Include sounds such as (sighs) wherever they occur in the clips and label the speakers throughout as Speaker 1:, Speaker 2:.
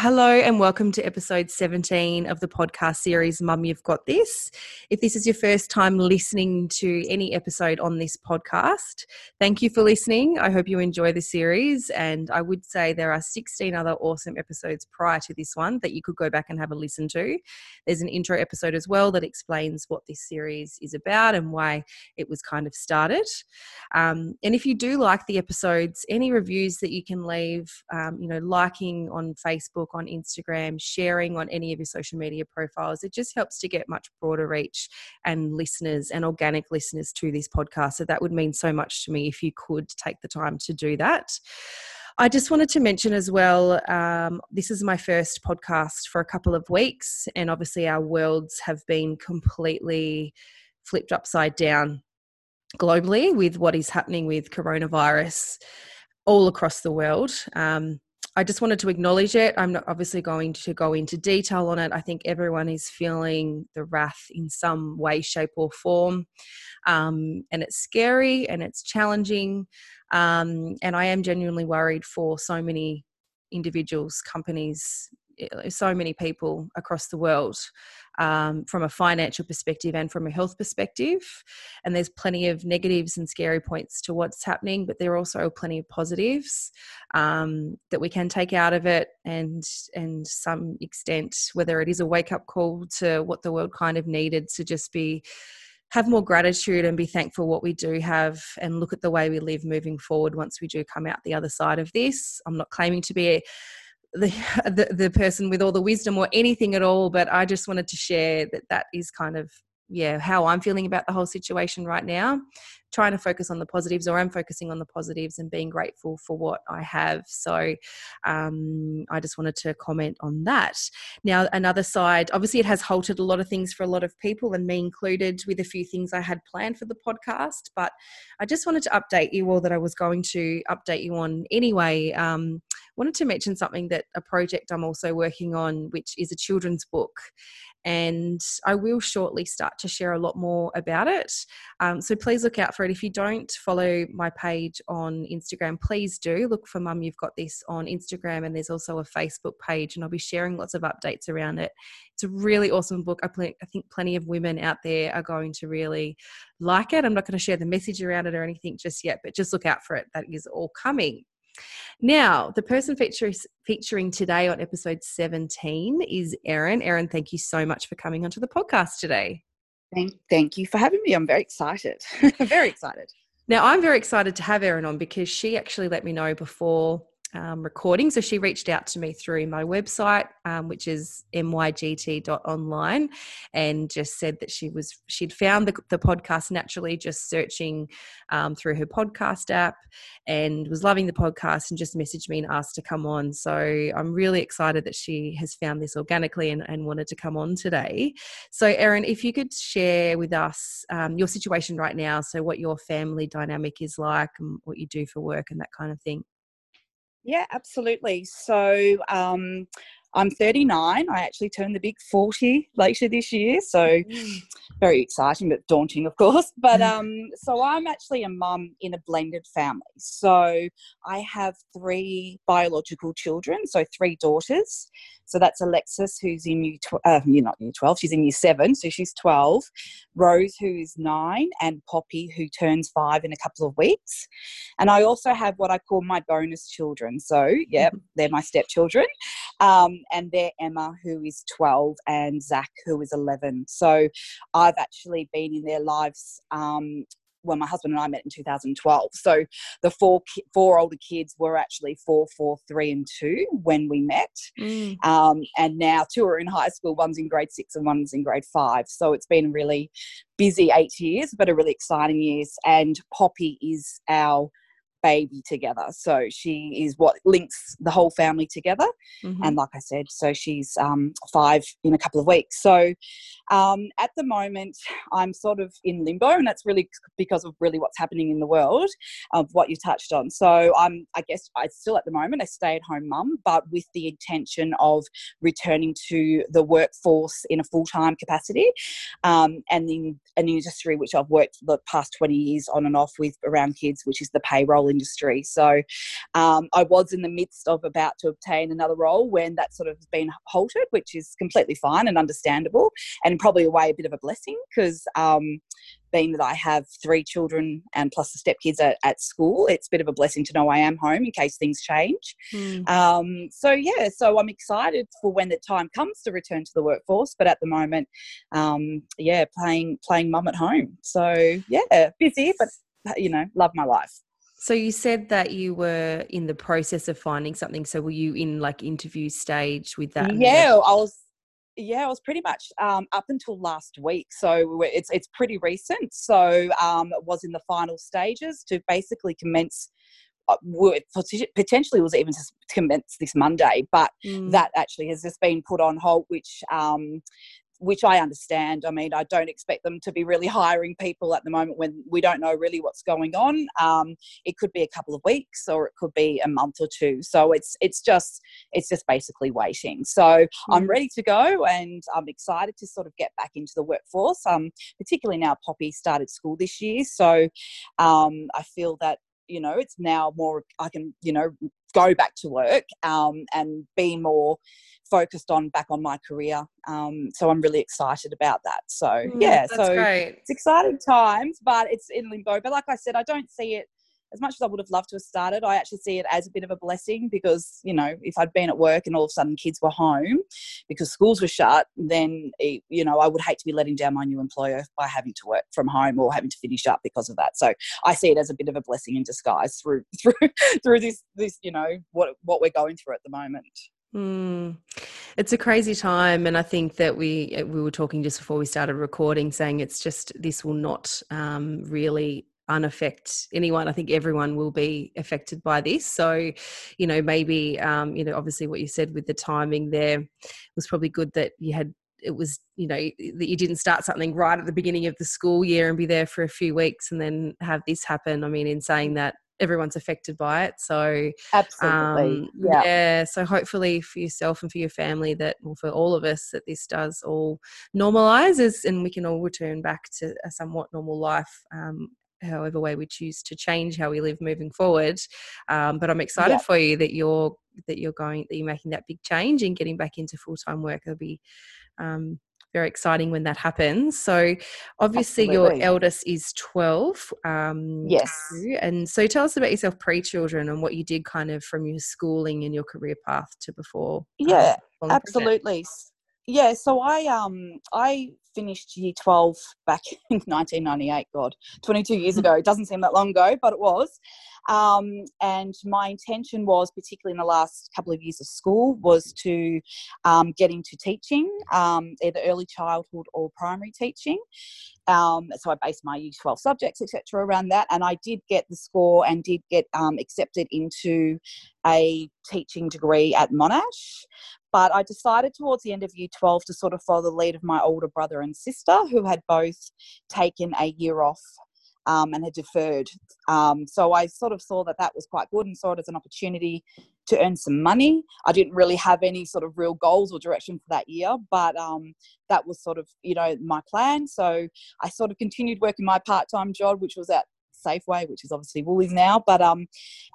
Speaker 1: Hello, and welcome to episode 17 of the podcast series Mum, You've Got This. If this is your first time listening to any episode on this podcast, thank you for listening. I hope you enjoy the series. And I would say there are 16 other awesome episodes prior to this one that you could go back and have a listen to. There's an intro episode as well that explains what this series is about and why it was kind of started. Um, and if you do like the episodes, any reviews that you can leave, um, you know, liking on Facebook Facebook, on Instagram, sharing on any of your social media profiles. It just helps to get much broader reach and listeners and organic listeners to this podcast. So that would mean so much to me if you could take the time to do that. I just wanted to mention as well um, this is my first podcast for a couple of weeks, and obviously, our worlds have been completely flipped upside down globally with what is happening with coronavirus all across the world. Um, I just wanted to acknowledge it. I'm not obviously going to go into detail on it. I think everyone is feeling the wrath in some way, shape, or form. Um, and it's scary and it's challenging. Um, and I am genuinely worried for so many individuals, companies, so many people across the world um, from a financial perspective and from a health perspective. And there's plenty of negatives and scary points to what's happening, but there are also plenty of positives um, that we can take out of it, and and some extent, whether it is a wake up call to what the world kind of needed to just be have more gratitude and be thankful what we do have and look at the way we live moving forward once we do come out the other side of this. I'm not claiming to be the, (laughs) the, the person with all the wisdom or anything at all but i just wanted to share that that is kind of yeah how i'm feeling about the whole situation right now trying to focus on the positives or i'm focusing on the positives and being grateful for what i have. So um, i just wanted to comment on that. Now another side obviously it has halted a lot of things for a lot of people and me included with a few things i had planned for the podcast but i just wanted to update you all that i was going to update you on anyway. Um, wanted to mention something that a project i'm also working on which is a children's book and I will shortly start to share a lot more about it. Um, so please look out for it. If you don't follow my page on Instagram, please do look for Mum. You've got this on Instagram, and there's also a Facebook page, and I'll be sharing lots of updates around it. It's a really awesome book. I, pl- I think plenty of women out there are going to really like it. I'm not going to share the message around it or anything just yet, but just look out for it. That is all coming. Now, the person featuring today on episode 17 is Erin. Erin, thank you so much for coming onto the podcast today.
Speaker 2: Thank, thank you for having me. I'm very excited. (laughs) very excited.
Speaker 1: Now, I'm very excited to have Erin on because she actually let me know before um, recording. So she reached out to me through my website, um, which is mygt.online, and just said that she was she'd found the, the podcast naturally just searching um, through her podcast app, and was loving the podcast, and just messaged me and asked to come on. So I'm really excited that she has found this organically and, and wanted to come on today. So Erin, if you could share with us um, your situation right now, so what your family dynamic is like, and what you do for work, and that kind of thing.
Speaker 2: Yeah, absolutely. So um, I'm 39. I actually turned the big 40 later this year. So mm. very exciting, but daunting, of course. But mm. um, so I'm actually a mum in a blended family. So I have three biological children, so three daughters. So that's Alexis, who's in year, tw- uh, you're not year 12, she's in year seven, so she's 12. Rose, who is nine, and Poppy, who turns five in a couple of weeks. And I also have what I call my bonus children. So, yeah, (laughs) they're my stepchildren. Um, and they're Emma, who is 12, and Zach, who is 11. So I've actually been in their lives um, when my husband and I met in 2012. So the four four older kids were actually four, four, three, and two when we met. Mm. Um, and now two are in high school. One's in grade six and one's in grade five. So it's been really busy eight years, but a really exciting years. And Poppy is our baby together. So she is what links the whole family together. Mm-hmm. And like I said, so she's um, five in a couple of weeks. So Um, at the moment, I'm sort of in limbo, and that's really because of really what's happening in the world, of what you touched on. So I'm, I guess, I still at the moment a stay-at-home mum, but with the intention of returning to the workforce in a full-time capacity, um, and in an industry which I've worked the past 20 years on and off with around kids, which is the payroll industry. So um, I was in the midst of about to obtain another role when that sort of has been halted, which is completely fine and understandable, and probably a way a bit of a blessing because um, being that I have three children and plus the stepkids at, at school, it's a bit of a blessing to know I am home in case things change. Mm. Um, so yeah, so I'm excited for when the time comes to return to the workforce. But at the moment, um, yeah, playing playing mum at home. So yeah, busy, but you know, love my life.
Speaker 1: So you said that you were in the process of finding something. So were you in like interview stage with that?
Speaker 2: Yeah, I was yeah, it was pretty much um, up until last week. So it's it's pretty recent. So um, it was in the final stages to basically commence. Uh, potentially was even to commence this Monday, but mm. that actually has just been put on hold, which um, which I understand. I mean, I don't expect them to be really hiring people at the moment when we don't know really what's going on. Um, it could be a couple of weeks, or it could be a month or two. So it's it's just it's just basically waiting. So mm-hmm. I'm ready to go, and I'm excited to sort of get back into the workforce. Um, particularly now Poppy started school this year, so um, I feel that you know it's now more I can you know go back to work um, and be more focused on back on my career. Um, so I'm really excited about that. So mm, yeah, so great. it's exciting times, but it's in limbo. But like I said, I don't see it as much as I would have loved to have started. I actually see it as a bit of a blessing because you know if I'd been at work and all of a sudden kids were home because schools were shut, then it, you know I would hate to be letting down my new employer by having to work from home or having to finish up because of that. So I see it as a bit of a blessing in disguise through (laughs) through through this this you know what what we're going through at the moment.
Speaker 1: Mm. It's a crazy time, and I think that we we were talking just before we started recording, saying it's just this will not um, really unaffect anyone. I think everyone will be affected by this. So, you know, maybe um, you know, obviously what you said with the timing there was probably good that you had it was you know that you didn't start something right at the beginning of the school year and be there for a few weeks and then have this happen i mean in saying that everyone's affected by it. So
Speaker 2: absolutely, um, yeah.
Speaker 1: yeah. So hopefully for yourself and for your family that, well, for all of us, that this does all normalizes and we can all return back to a somewhat normal life. Um, however way we choose to change how we live moving forward um, but i'm excited yeah. for you that you're that you're going that you're making that big change and getting back into full-time work it'll be um, very exciting when that happens. So, obviously, Absolutely. your eldest is 12. Um,
Speaker 2: yes.
Speaker 1: And so, tell us about yourself pre children and what you did kind of from your schooling and your career path to before.
Speaker 2: Yeah, um, absolutely. Yeah, so I um I finished year 12 back (laughs) in 1998 god 22 years (laughs) ago it doesn't seem that long ago but it was um, and my intention was, particularly in the last couple of years of school, was to um, get into teaching, um, either early childhood or primary teaching. Um, so I based my Year 12 subjects, etc., around that, and I did get the score and did get um, accepted into a teaching degree at Monash. But I decided towards the end of year 12 to sort of follow the lead of my older brother and sister, who had both taken a year off um, and had deferred. Um, so I sort of saw that that was quite good and saw it as an opportunity to earn some money. I didn't really have any sort of real goals or direction for that year, but um, that was sort of you know my plan. So I sort of continued working my part time job, which was at Safeway, which is obviously Woolies now. But um,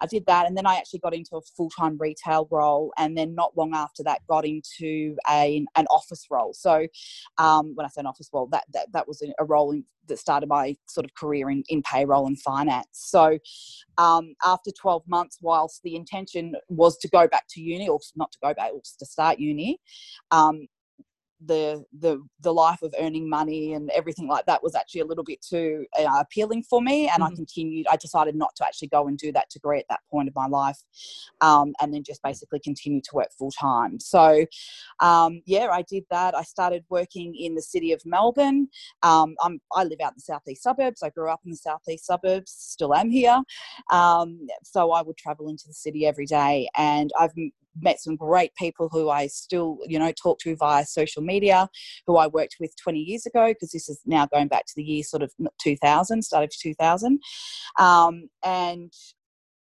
Speaker 2: I did that, and then I actually got into a full time retail role, and then not long after that, got into a an office role. So um, when I say an office role, that that, that was a role in, that started my sort of career in, in payroll and finance. So um, after 12 months, whilst the intention was to go back to uni, or not to go back, or to start uni, um, the the the life of earning money and everything like that was actually a little bit too uh, appealing for me and mm-hmm. i continued i decided not to actually go and do that degree at that point of my life um, and then just basically continue to work full time. So um, yeah i did that. I started working in the city of melbourne. Um, i live out in the southeast suburbs. I grew up in the southeast suburbs still am here. Um, so i would travel into the city every day and i've met some great people who I still, you know, talk to via social media, who I worked with 20 years ago, because this is now going back to the year sort of 2000, started 2000. Um, and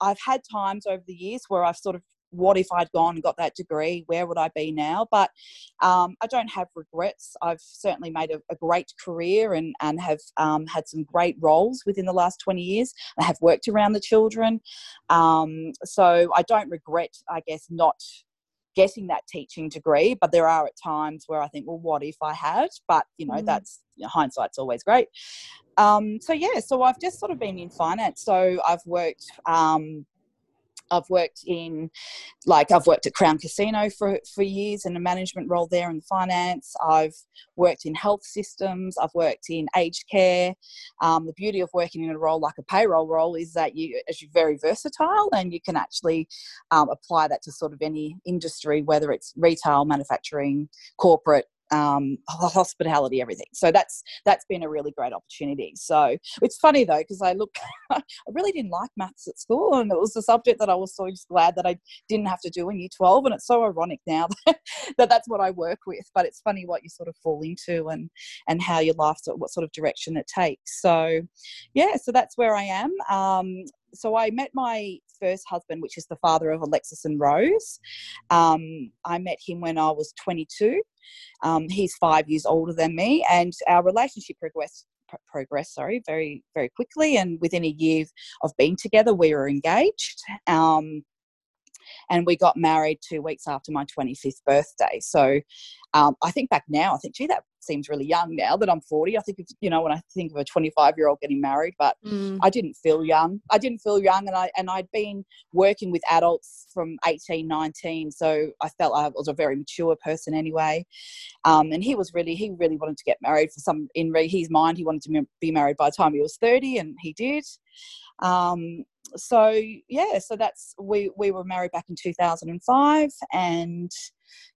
Speaker 2: I've had times over the years where I've sort of what if I'd gone and got that degree? Where would I be now? But um, I don't have regrets. I've certainly made a, a great career and, and have um, had some great roles within the last 20 years. I have worked around the children. Um, so I don't regret, I guess, not getting that teaching degree but there are at times where i think well what if i had but you know mm. that's you know, hindsight's always great um, so yeah so i've just sort of been in finance so i've worked um, I've worked in, like, I've worked at Crown Casino for, for years in a management role there in finance. I've worked in health systems. I've worked in aged care. Um, the beauty of working in a role like a payroll role is that you, as you're very versatile and you can actually um, apply that to sort of any industry, whether it's retail, manufacturing, corporate, um, (laughs) hospitality, everything. So that's that's been a really great opportunity. So it's funny though because I look, (laughs) I really didn't like maths at school, and it was the subject that I was so glad that I didn't have to do in Year Twelve. And it's so ironic now (laughs) that, that that's what I work with. But it's funny what you sort of fall into and and how your life, what sort of direction it takes. So yeah, so that's where I am. Um, so I met my first husband, which is the father of Alexis and Rose. Um, I met him when I was 22. Um, he's five years older than me, and our relationship progressed progress sorry very very quickly and within a year of being together we were engaged um, and we got married two weeks after my 25th birthday. So um, I think back now, I think, gee, that seems really young now that I'm 40. I think, you know, when I think of a 25 year old getting married, but mm. I didn't feel young. I didn't feel young, and I and I'd been working with adults from 18, 19, so I felt I was a very mature person anyway. Um, and he was really, he really wanted to get married for some in his mind. He wanted to be married by the time he was 30, and he did. Um, so yeah, so that's we we were married back in 2005, and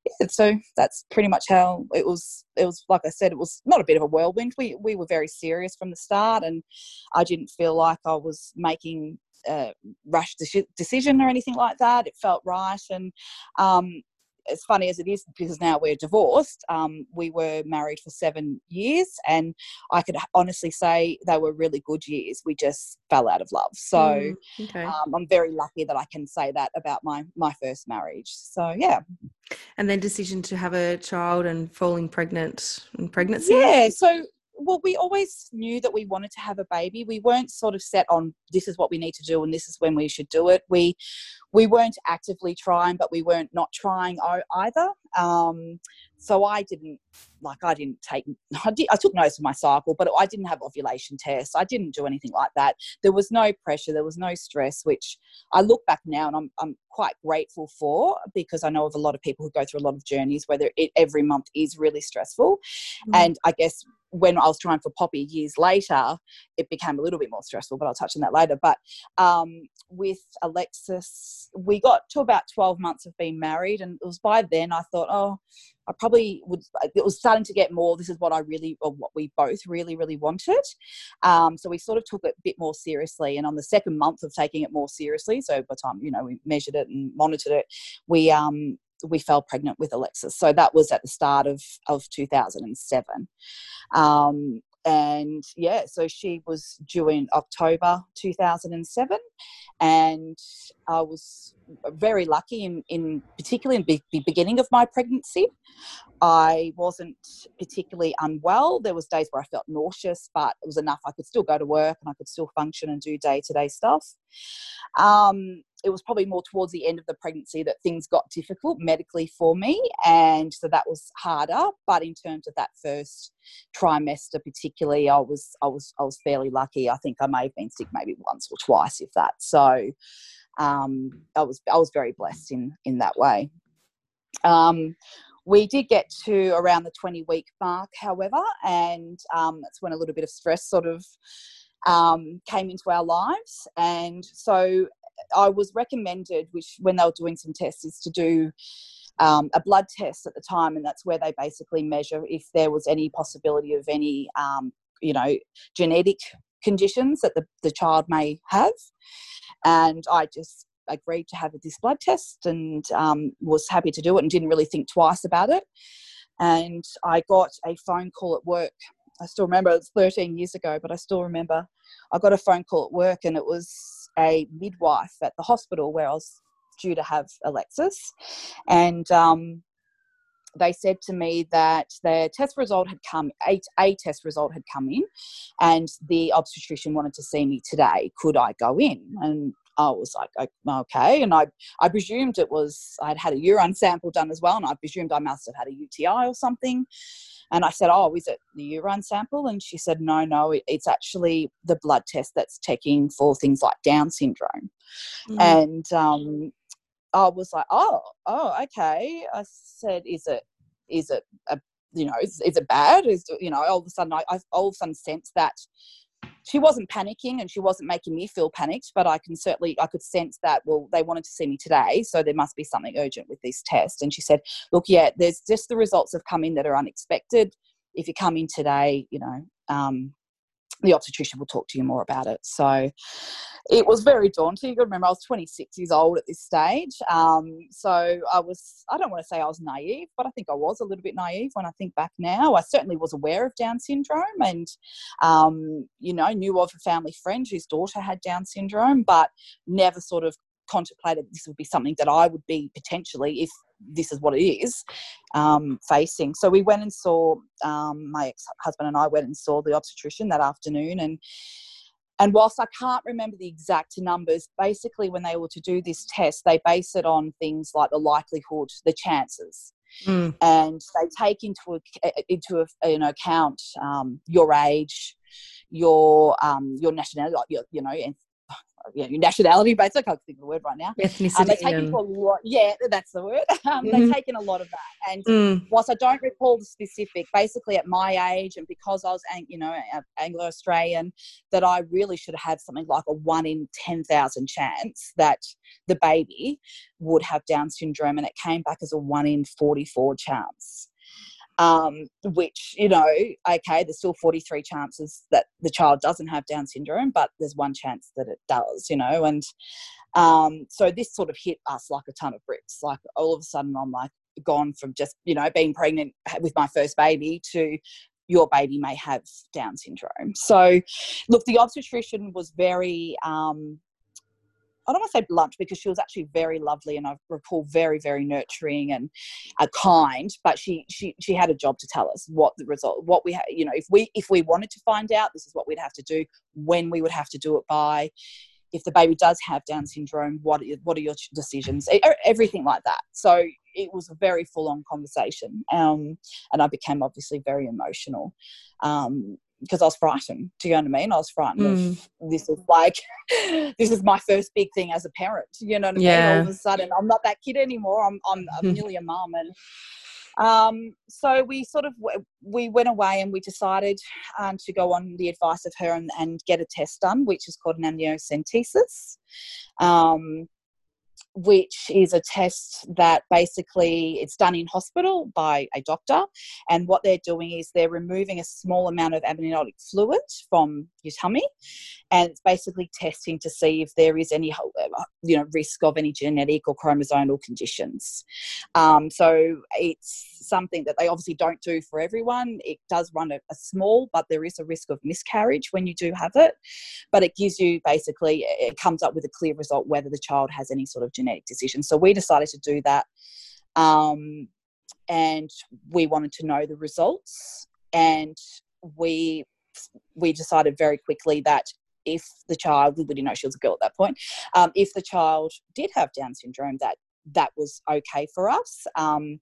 Speaker 2: yeah, so that's pretty much how it was. It was like I said, it was not a bit of a whirlwind. We we were very serious from the start, and I didn't feel like I was making a rash decision or anything like that. It felt right, and um, as funny as it is, because now we're divorced, um, we were married for seven years, and I could honestly say they were really good years. We just fell out of love. So mm, okay. um, I'm very lucky that I can say that about my my first marriage. So yeah.
Speaker 1: And then decision to have a child and falling pregnant and pregnancy.
Speaker 2: Yeah. So well, we always knew that we wanted to have a baby. We weren't sort of set on this is what we need to do and this is when we should do it. We we weren't actively trying, but we weren't not trying either. Um, so I didn't like I didn't take (laughs) I, did, I took notes of my cycle, but I didn't have ovulation tests. I didn't do anything like that. There was no pressure. There was no stress, which I look back now and I'm I'm quite grateful for because I know of a lot of people who go through a lot of journeys where it, every month is really stressful, mm. and I guess when I was trying for Poppy years later, it became a little bit more stressful, but I'll touch on that later. But um, with Alexis, we got to about 12 months of being married, and it was by then I thought, oh, I probably would, it was starting to get more, this is what I really, or what we both really, really wanted. Um, so we sort of took it a bit more seriously. And on the second month of taking it more seriously, so by the time, you know, we measured it and monitored it, we, um, we fell pregnant with Alexis. So that was at the start of, of 2007. Um, and yeah, so she was due in October 2007, and I was very lucky in, in particularly in the beginning of my pregnancy. I wasn't particularly unwell. There was days where I felt nauseous, but it was enough. I could still go to work and I could still function and do day to day stuff. Um, it was probably more towards the end of the pregnancy that things got difficult medically for me, and so that was harder. But in terms of that first trimester, particularly, I was I was I was fairly lucky. I think I may have been sick maybe once or twice, if that. So um, I was I was very blessed in in that way. Um, we did get to around the 20 week mark, however, and um, that's when a little bit of stress sort of um, came into our lives. And so I was recommended, which when they were doing some tests, is to do um, a blood test at the time, and that's where they basically measure if there was any possibility of any, um, you know, genetic conditions that the, the child may have. And I just agreed to have this blood test and um, was happy to do it and didn't really think twice about it. And I got a phone call at work. I still remember it was 13 years ago, but I still remember I got a phone call at work and it was a midwife at the hospital where I was due to have Alexis. And um, they said to me that their test result had come, a, a test result had come in, and the obstetrician wanted to see me today. Could I go in? And I was like, okay. And I, I presumed it was, I'd had a urine sample done as well, and I presumed I must have had a UTI or something. And I said, oh, is it the urine sample? And she said, no, no, it's actually the blood test that's checking for things like Down syndrome. Mm. And um, I was like, oh, oh, okay. I said, is it, is it a, you know, is, is it bad? Is you know, all of a sudden, I, I all of a sudden sense that she wasn't panicking and she wasn't making me feel panicked, but I can certainly I could sense that well they wanted to see me today, so there must be something urgent with this test. And she said, look, yeah, there's just the results have come in that are unexpected. If you come in today, you know, um, the obstetrician will talk to you more about it. So it was very daunting. I remember I was 26 years old at this stage. Um, so I was, I don't want to say I was naive, but I think I was a little bit naive when I think back now. I certainly was aware of Down syndrome and, um, you know, knew of a family friend whose daughter had Down syndrome, but never sort of contemplated this would be something that I would be potentially if this is what it is um, facing. So we went and saw um, my ex husband and I went and saw the obstetrician that afternoon and. And whilst I can't remember the exact numbers, basically when they were to do this test, they base it on things like the likelihood, the chances, mm. and they take into a, into a, an account um, your age, your um, your nationality, your, you know, yeah, your nationality basically. I can't think of the word right now.
Speaker 1: Ethnicity. Um,
Speaker 2: they take into a lot, yeah, that's the word. (laughs) Um, mm-hmm. They've taken a lot of that. And mm. whilst I don't recall the specific, basically at my age and because I was, you know, Anglo Australian, that I really should have had something like a one in 10,000 chance that the baby would have Down syndrome. And it came back as a one in 44 chance um, which you know okay there's still 43 chances that the child doesn't have down syndrome but there's one chance that it does you know and um, so this sort of hit us like a ton of bricks. Like all of a sudden i'm like gone from just you know being pregnant with my first baby to your baby may have down syndrome. So look the obstetrician was very um, I don't want to say blunt because she was actually very lovely and I recall very, very nurturing and uh, kind. But she she she had a job to tell us what the result, what we had. You know, if we if we wanted to find out, this is what we'd have to do, when we would have to do it by. If the baby does have Down syndrome, what what are your decisions? Everything like that. So it was a very full on conversation, um, and I became obviously very emotional. Um, because I was frightened. Do you know what I mean? I was frightened mm. of this is like (laughs) this is my first big thing as a parent. You know what I yeah. mean? All of a sudden, I'm not that kid anymore. I'm I'm, I'm nearly a mum, and um, so we sort of we went away and we decided um, to go on the advice of her and, and, get a test done, which is called an amniocentesis. Um, which is a test that basically it's done in hospital by a doctor. And what they're doing is they're removing a small amount of amniotic fluid from your tummy and it's basically testing to see if there is any you know risk of any genetic or chromosomal conditions. Um, so it's something that they obviously don't do for everyone. It does run a, a small but there is a risk of miscarriage when you do have it. But it gives you basically it comes up with a clear result whether the child has any sort of genetic decision so we decided to do that um, and we wanted to know the results and we we decided very quickly that if the child, we didn't know she was a girl at that point, um, if the child did have Down syndrome, that that was okay for us. Um,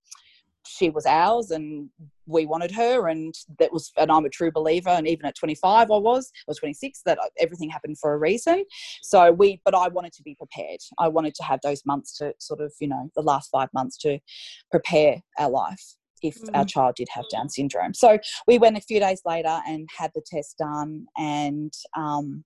Speaker 2: she was ours and we wanted her and that was and i'm a true believer and even at 25 i was or 26 that everything happened for a reason so we but i wanted to be prepared i wanted to have those months to sort of you know the last five months to prepare our life if mm. our child did have Down syndrome. So we went a few days later and had the test done, and um,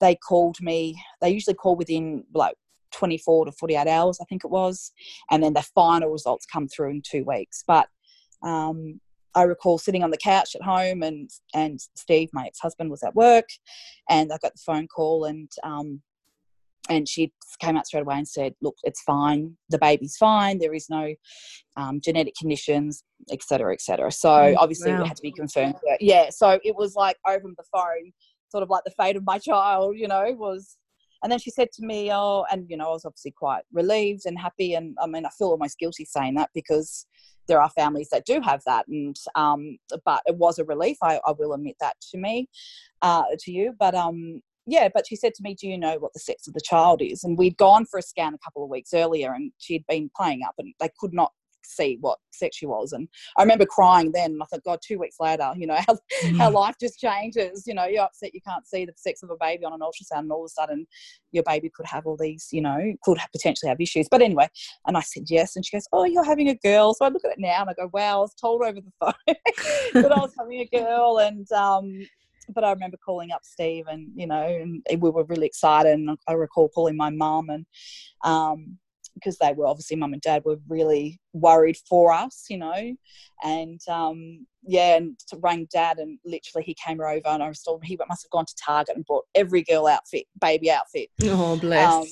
Speaker 2: they called me. They usually call within like 24 to 48 hours, I think it was, and then the final results come through in two weeks. But um, I recall sitting on the couch at home, and and Steve, my ex husband, was at work, and I got the phone call, and um, and she came out straight away and said, "Look, it's fine. The baby's fine. There is no um, genetic conditions, etc., etc." So
Speaker 1: Oh,
Speaker 2: obviously
Speaker 1: wow.
Speaker 2: it had to be confirmed. Yeah, so it was like over the phone, sort of like the fate of my child, you know, was. And then she said to me, "Oh," and you know, I was obviously quite relieved and happy, and I mean, I feel almost guilty saying that because there are families that do have that, and um, but it was a relief. I, I will admit that to me, uh, to you, but um, yeah, but she said to me, Do you know what the sex of the child is? And we'd gone for a scan a couple of weeks earlier and she'd been playing up and they could not see what sex she was. And I remember crying then. And I thought, God, two weeks later, you know, (laughs) how, how life just changes. You know, you're upset you can't see the sex of a baby on an ultrasound and all of a sudden your baby could have all these, you know, could have, potentially have issues. But anyway, and I said yes. And she goes, Oh, you're having a girl. So I look at it now and I go, Wow, I was told over the (laughs) phone that I was having a girl. And, um, but I remember calling up Steve and, you know, and we were really excited. And I recall calling my mum and, um, because they were obviously mum and dad were really worried for us, you know, and um, yeah, and rang dad and literally he came over and I was told he must have gone to Target and bought every girl outfit, baby outfit.
Speaker 1: Oh, bless.
Speaker 2: Um,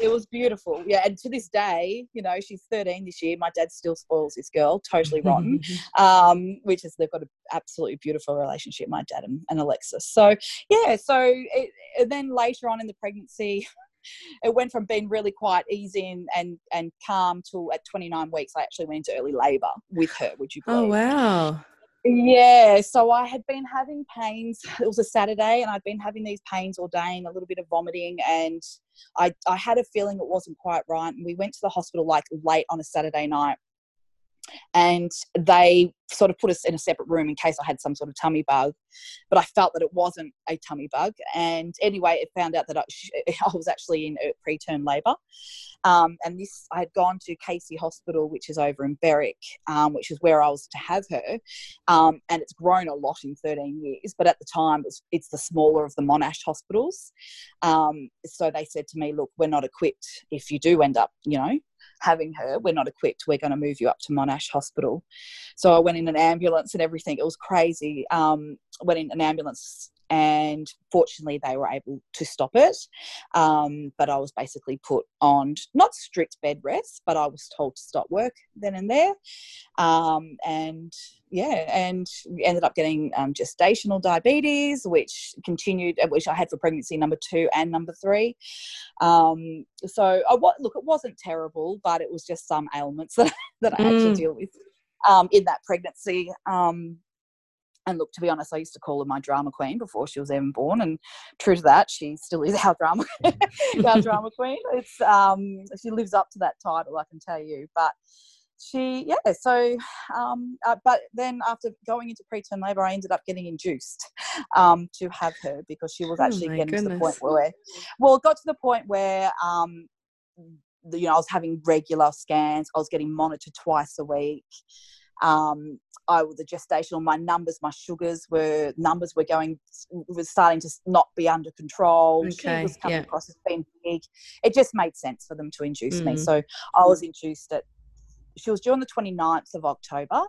Speaker 2: it was beautiful, yeah. And to this day, you know, she's 13 this year. My dad still spoils this girl, totally rotten. (laughs) um, which is they've got an absolutely beautiful relationship, my dad and, and Alexis. So yeah, so it, and then later on in the pregnancy, it went from being really quite easy and and, and calm till at 29 weeks, I actually went into early labour with her. Would you oh, believe?
Speaker 1: oh, wow.
Speaker 2: Yeah, so I had been having pains. It was a Saturday, and I'd been having these pains all day and a little bit of vomiting. And I, I had a feeling it wasn't quite right. And we went to the hospital like late on a Saturday night. And they sort of put us in a separate room in case I had some sort of tummy bug. But I felt that it wasn't a tummy bug. And anyway, it found out that I, (laughs) was actually in uh, preterm labour. Um, and this, I had gone to Casey Hospital, which is over in Berwick, um, which is where I was to have her. Um, and it's grown a lot in 13 years, but at the time it's, it's the smaller of the Monash hospitals. Um, so they said to me, look, we're not equipped if you do end up, you know, having her, we're not equipped. We're going to move you up to Monash Hospital. So I went in an ambulance and everything. It was crazy. Um, went in an ambulance and fortunately they were able to stop it. Um, but I was basically put on not strict bed rest, but I was told to stop work then and there. Um, and yeah, and ended up getting um, gestational diabetes, which continued, uh, which I had for pregnancy number two and number three. Um, so I, look, it wasn't terrible, but it was just some ailments (laughs) that, that I had
Speaker 1: Mm.
Speaker 2: to deal with um, in that pregnancy. Um, and look, to be honest, I used to call her my drama queen before she was even born, and true to that, she still is (laughs) our drama, our (laughs) drama queen. It's um, she lives up to that title, I can tell you. But she, yeah, so, um, uh, but then after going into preterm labour, I ended up getting induced (laughs) um, to have her because she was
Speaker 1: Oh
Speaker 2: actually
Speaker 1: my
Speaker 2: getting to the point where, well, it got to the point where, um, the- you know, I was having regular scans. I was getting monitored twice a week. Um, I the gestational, my numbers, my sugars were numbers were going was starting to not be under control.
Speaker 1: Okay,
Speaker 2: she was coming
Speaker 1: yeah.
Speaker 2: across as being big. It just made sense for them to induce me.
Speaker 1: Mm.
Speaker 2: So I was induced at she was due on the 29th of October,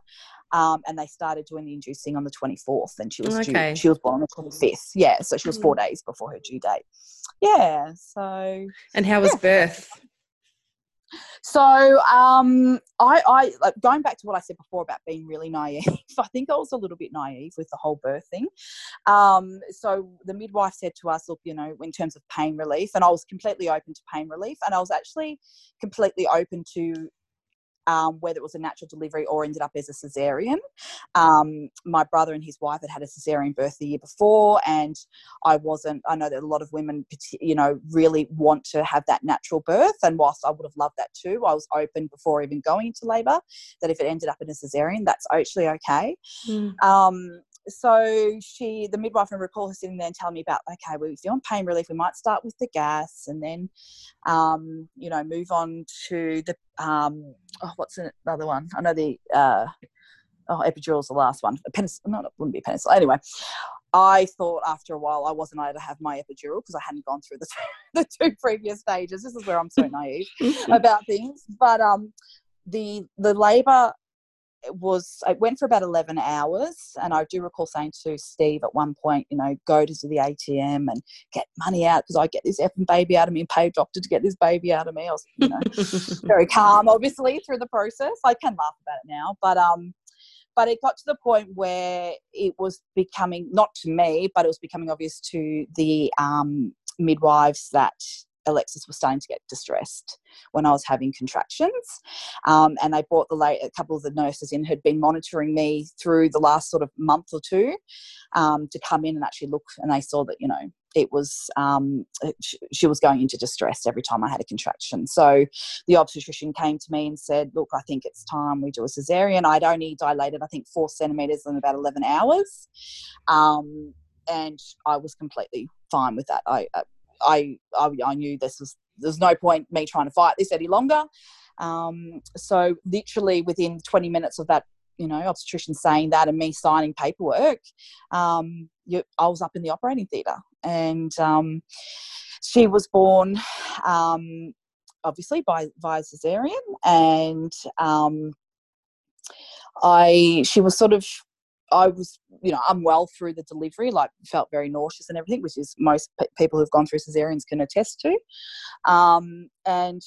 Speaker 2: um, and they started doing the inducing on the 24th, and she was
Speaker 1: Okay.
Speaker 2: Due. She was born on the 25th. Yeah, so she was four days before her due date. Yeah, so
Speaker 1: And how was birth?
Speaker 2: so um, I, I like going back to what I said before about being really naive. (laughs) I think I was a little bit naive with the whole birth thing. Um, so the midwife said to us, "Look, you know, in terms of pain relief," and I was completely open to pain relief, and I was actually completely open to um, whether it was a natural delivery or ended up as a cesarean. Um, my brother and his wife had had a cesarean birth the year before, and I wasn't. I know that a lot of women, you know, really want to have that natural birth, and whilst I would have loved that too, I was open before even going into labour that if it ended up in a cesarean, that's actually okay.
Speaker 1: Mm.
Speaker 2: Um, so she, the midwife, and recall her sitting there and telling me about, okay, you're on pain relief, we might start with the gas and then, um, you know, move on to the, um, oh, what's another one? I know the, uh, oh, epidural's the last one. A penicillin, no, it wouldn't be a penicillin. Anyway, I thought after a while I wasn't able to have my epidural because I hadn't gone through the, (laughs) the two previous stages. This is where I'm so naive (laughs) about things. But um, the the labour was it went for about 11 hours and i do recall saying to steve at one point you know go to the atm and get money out because i get this effing baby out of me and pay a doctor to get this baby out of me i was you know (laughs) very calm obviously through the process. I can laugh about it now but um but it got to the point where it was becoming not to me but it was becoming obvious to the um, midwives that Alexis was starting to get distressed when I was having contractions. Um, and they brought the late, a couple of the nurses in who'd been monitoring me through the last sort of month or two um, to come in and actually look. And they saw that, you know, it was um, she was going into distress every time I had a contraction. So the obstetrician came to me and said, "Look, I think it's time we do a cesarean." I'd only dilated, I think, four centimeters in about eleven hours, um, and I was completely fine with that. I, I, I, I knew this was there's no point me trying to fight this any longer. Um, so literally within 20 minutes of that, you know, obstetrician saying that and me signing paperwork, um, you, I was up in the operating theatre, and um, she was born, um, obviously by via cesarean, and um, I she was sort of I was, you know, unwell through the delivery, like felt very nauseous and everything, which is most people who've gone through cesareans can attest to. Um, and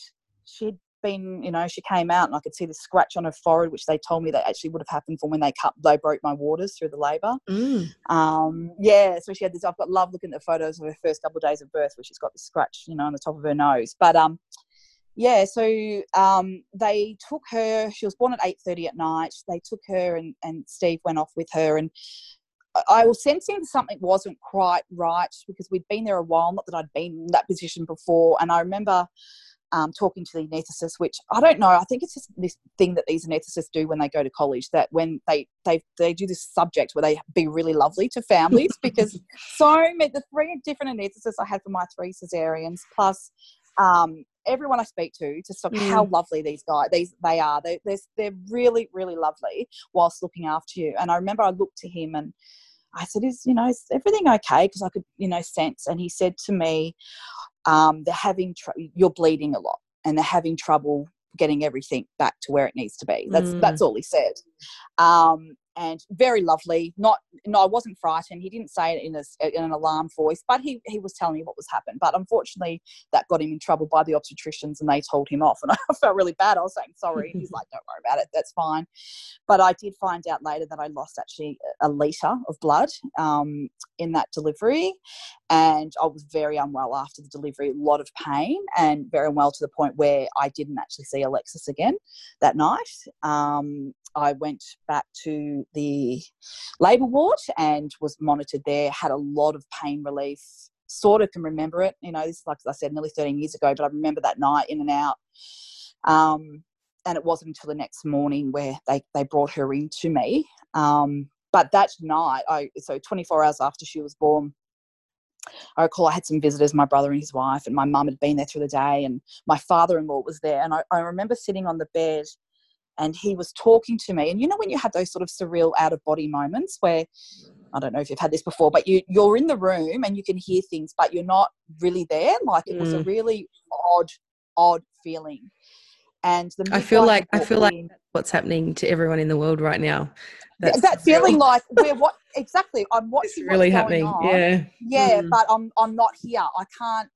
Speaker 2: she'd been, you know, she came out and I could see the scratch on her forehead, which they told me that actually would have happened from when they cut, they broke my waters through the labour. Mm. Um, yeah, so she had this. I've got love looking at the photos of her first couple of days of birth, where she's got the scratch, you know, on the top of her nose. But um, yeah, so um, they took her. She was born at eight thirty at night. They took her, and, and Steve went off with her. And I was sensing something wasn't quite right because we'd been there a while. Not that I'd been in that position before. And I remember um, talking to the anaesthetist, which I don't know. I think it's just this thing that these anaesthetists do when they go to college. That when they they they do this subject where they be really lovely to families because (laughs) so many the three different anaesthetists I had for my three cesareans plus um, everyone I speak to, just mm. how lovely these guys these they are. They they're, they're really really lovely whilst looking after you. And I remember I looked to him and I said, "Is you know is everything okay?" Because I could you know sense. And he said to me, um, "They're having tr- you're bleeding a lot, and they're having trouble getting everything back to where it needs to be." That's mm. that's all he said. Um, and very lovely. Not, no, I wasn't frightened. He didn't say it in, a, in an alarm voice, but he, he was telling me what was happening. But unfortunately, that got him in trouble by the obstetricians and they told him off. And (laughs) I felt really bad. I was saying sorry. he's like, don't worry about it. That's fine. But I did find out later that I lost actually a litre of blood um, in that delivery. And I was very unwell after the delivery, a lot of pain, and very unwell to the point where I didn't actually see Alexis again that night. Um, I went back to the labour ward and was monitored there, had a lot of pain relief. Sort of can remember it. You know, this is like I said, nearly 13 years ago, but I remember that night in and out. Um, and it wasn't until the next morning where they, they brought her in to me. Um, but that night, I so 24 hours after she was born, I recall I had some visitors, my brother and his wife, and my mum had been there through the day, and my father in law was there. And I, I remember sitting on the bed and he was talking to me. And you know when you have those sort of surreal out of body moments where i don't know if you've had this before but you you're in the room and you can hear things but you're not really there? Like it was a mm. really odd odd feeling. And the
Speaker 1: i feel like i feel like what's happening to everyone in the world right now.
Speaker 2: That's that feeling like we're what (laughs) exactly i'm watching it's
Speaker 1: really happening. on. yeah.
Speaker 2: Yeah mm. but i'm i'm not here. I can't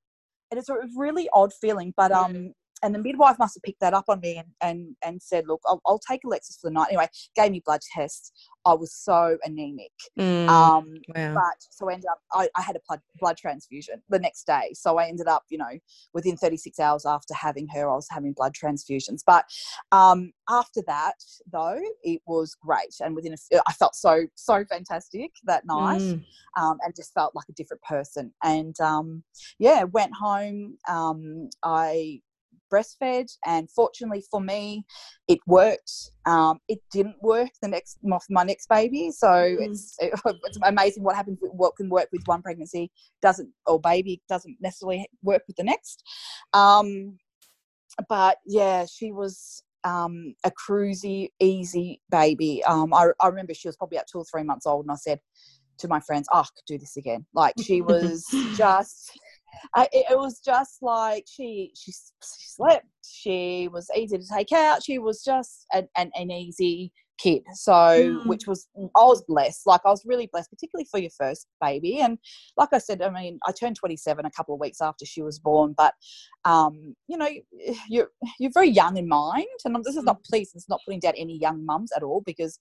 Speaker 2: and it's a really odd feeling but um and the midwife must have picked that up on me and, and, and said, look, I'll, I'll take Alexis for the night. Anyway, gave me blood tests. I was so anemic. Mm, um, wow. But so I ended up, I, I had a blood, blood transfusion the next day. So I ended up, you know, within 36 hours after having her, I was having blood transfusions. But um, after that, though, it was great. And within a, I felt so, so fantastic that night mm. um, and just felt like a different person. And um, yeah, went home. Um, I breastfed and fortunately for me it worked. Um, it didn't work the next my next baby so mm. it's (laughs) it, it's amazing what happens what can work with one pregnancy doesn't or baby doesn't necessarily work with the next. Um, but yeah she was um, a cruisy easy baby. Um, I, I remember she was probably about two or three months old and i said to my friends oh i could do this again. Like she (laughs) was just I, it, it was just like she, she she slept. She was easy to take out. She was just an, an, an easy kid. So, mm. which was, I was blessed. Like, I was really blessed, particularly for your first baby. And like I said, I mean, I turned 27 a couple of weeks after she was born, but, um, you know, you're, you're very young in mind. And this is not, mm. please, it's not putting down any young mums at all because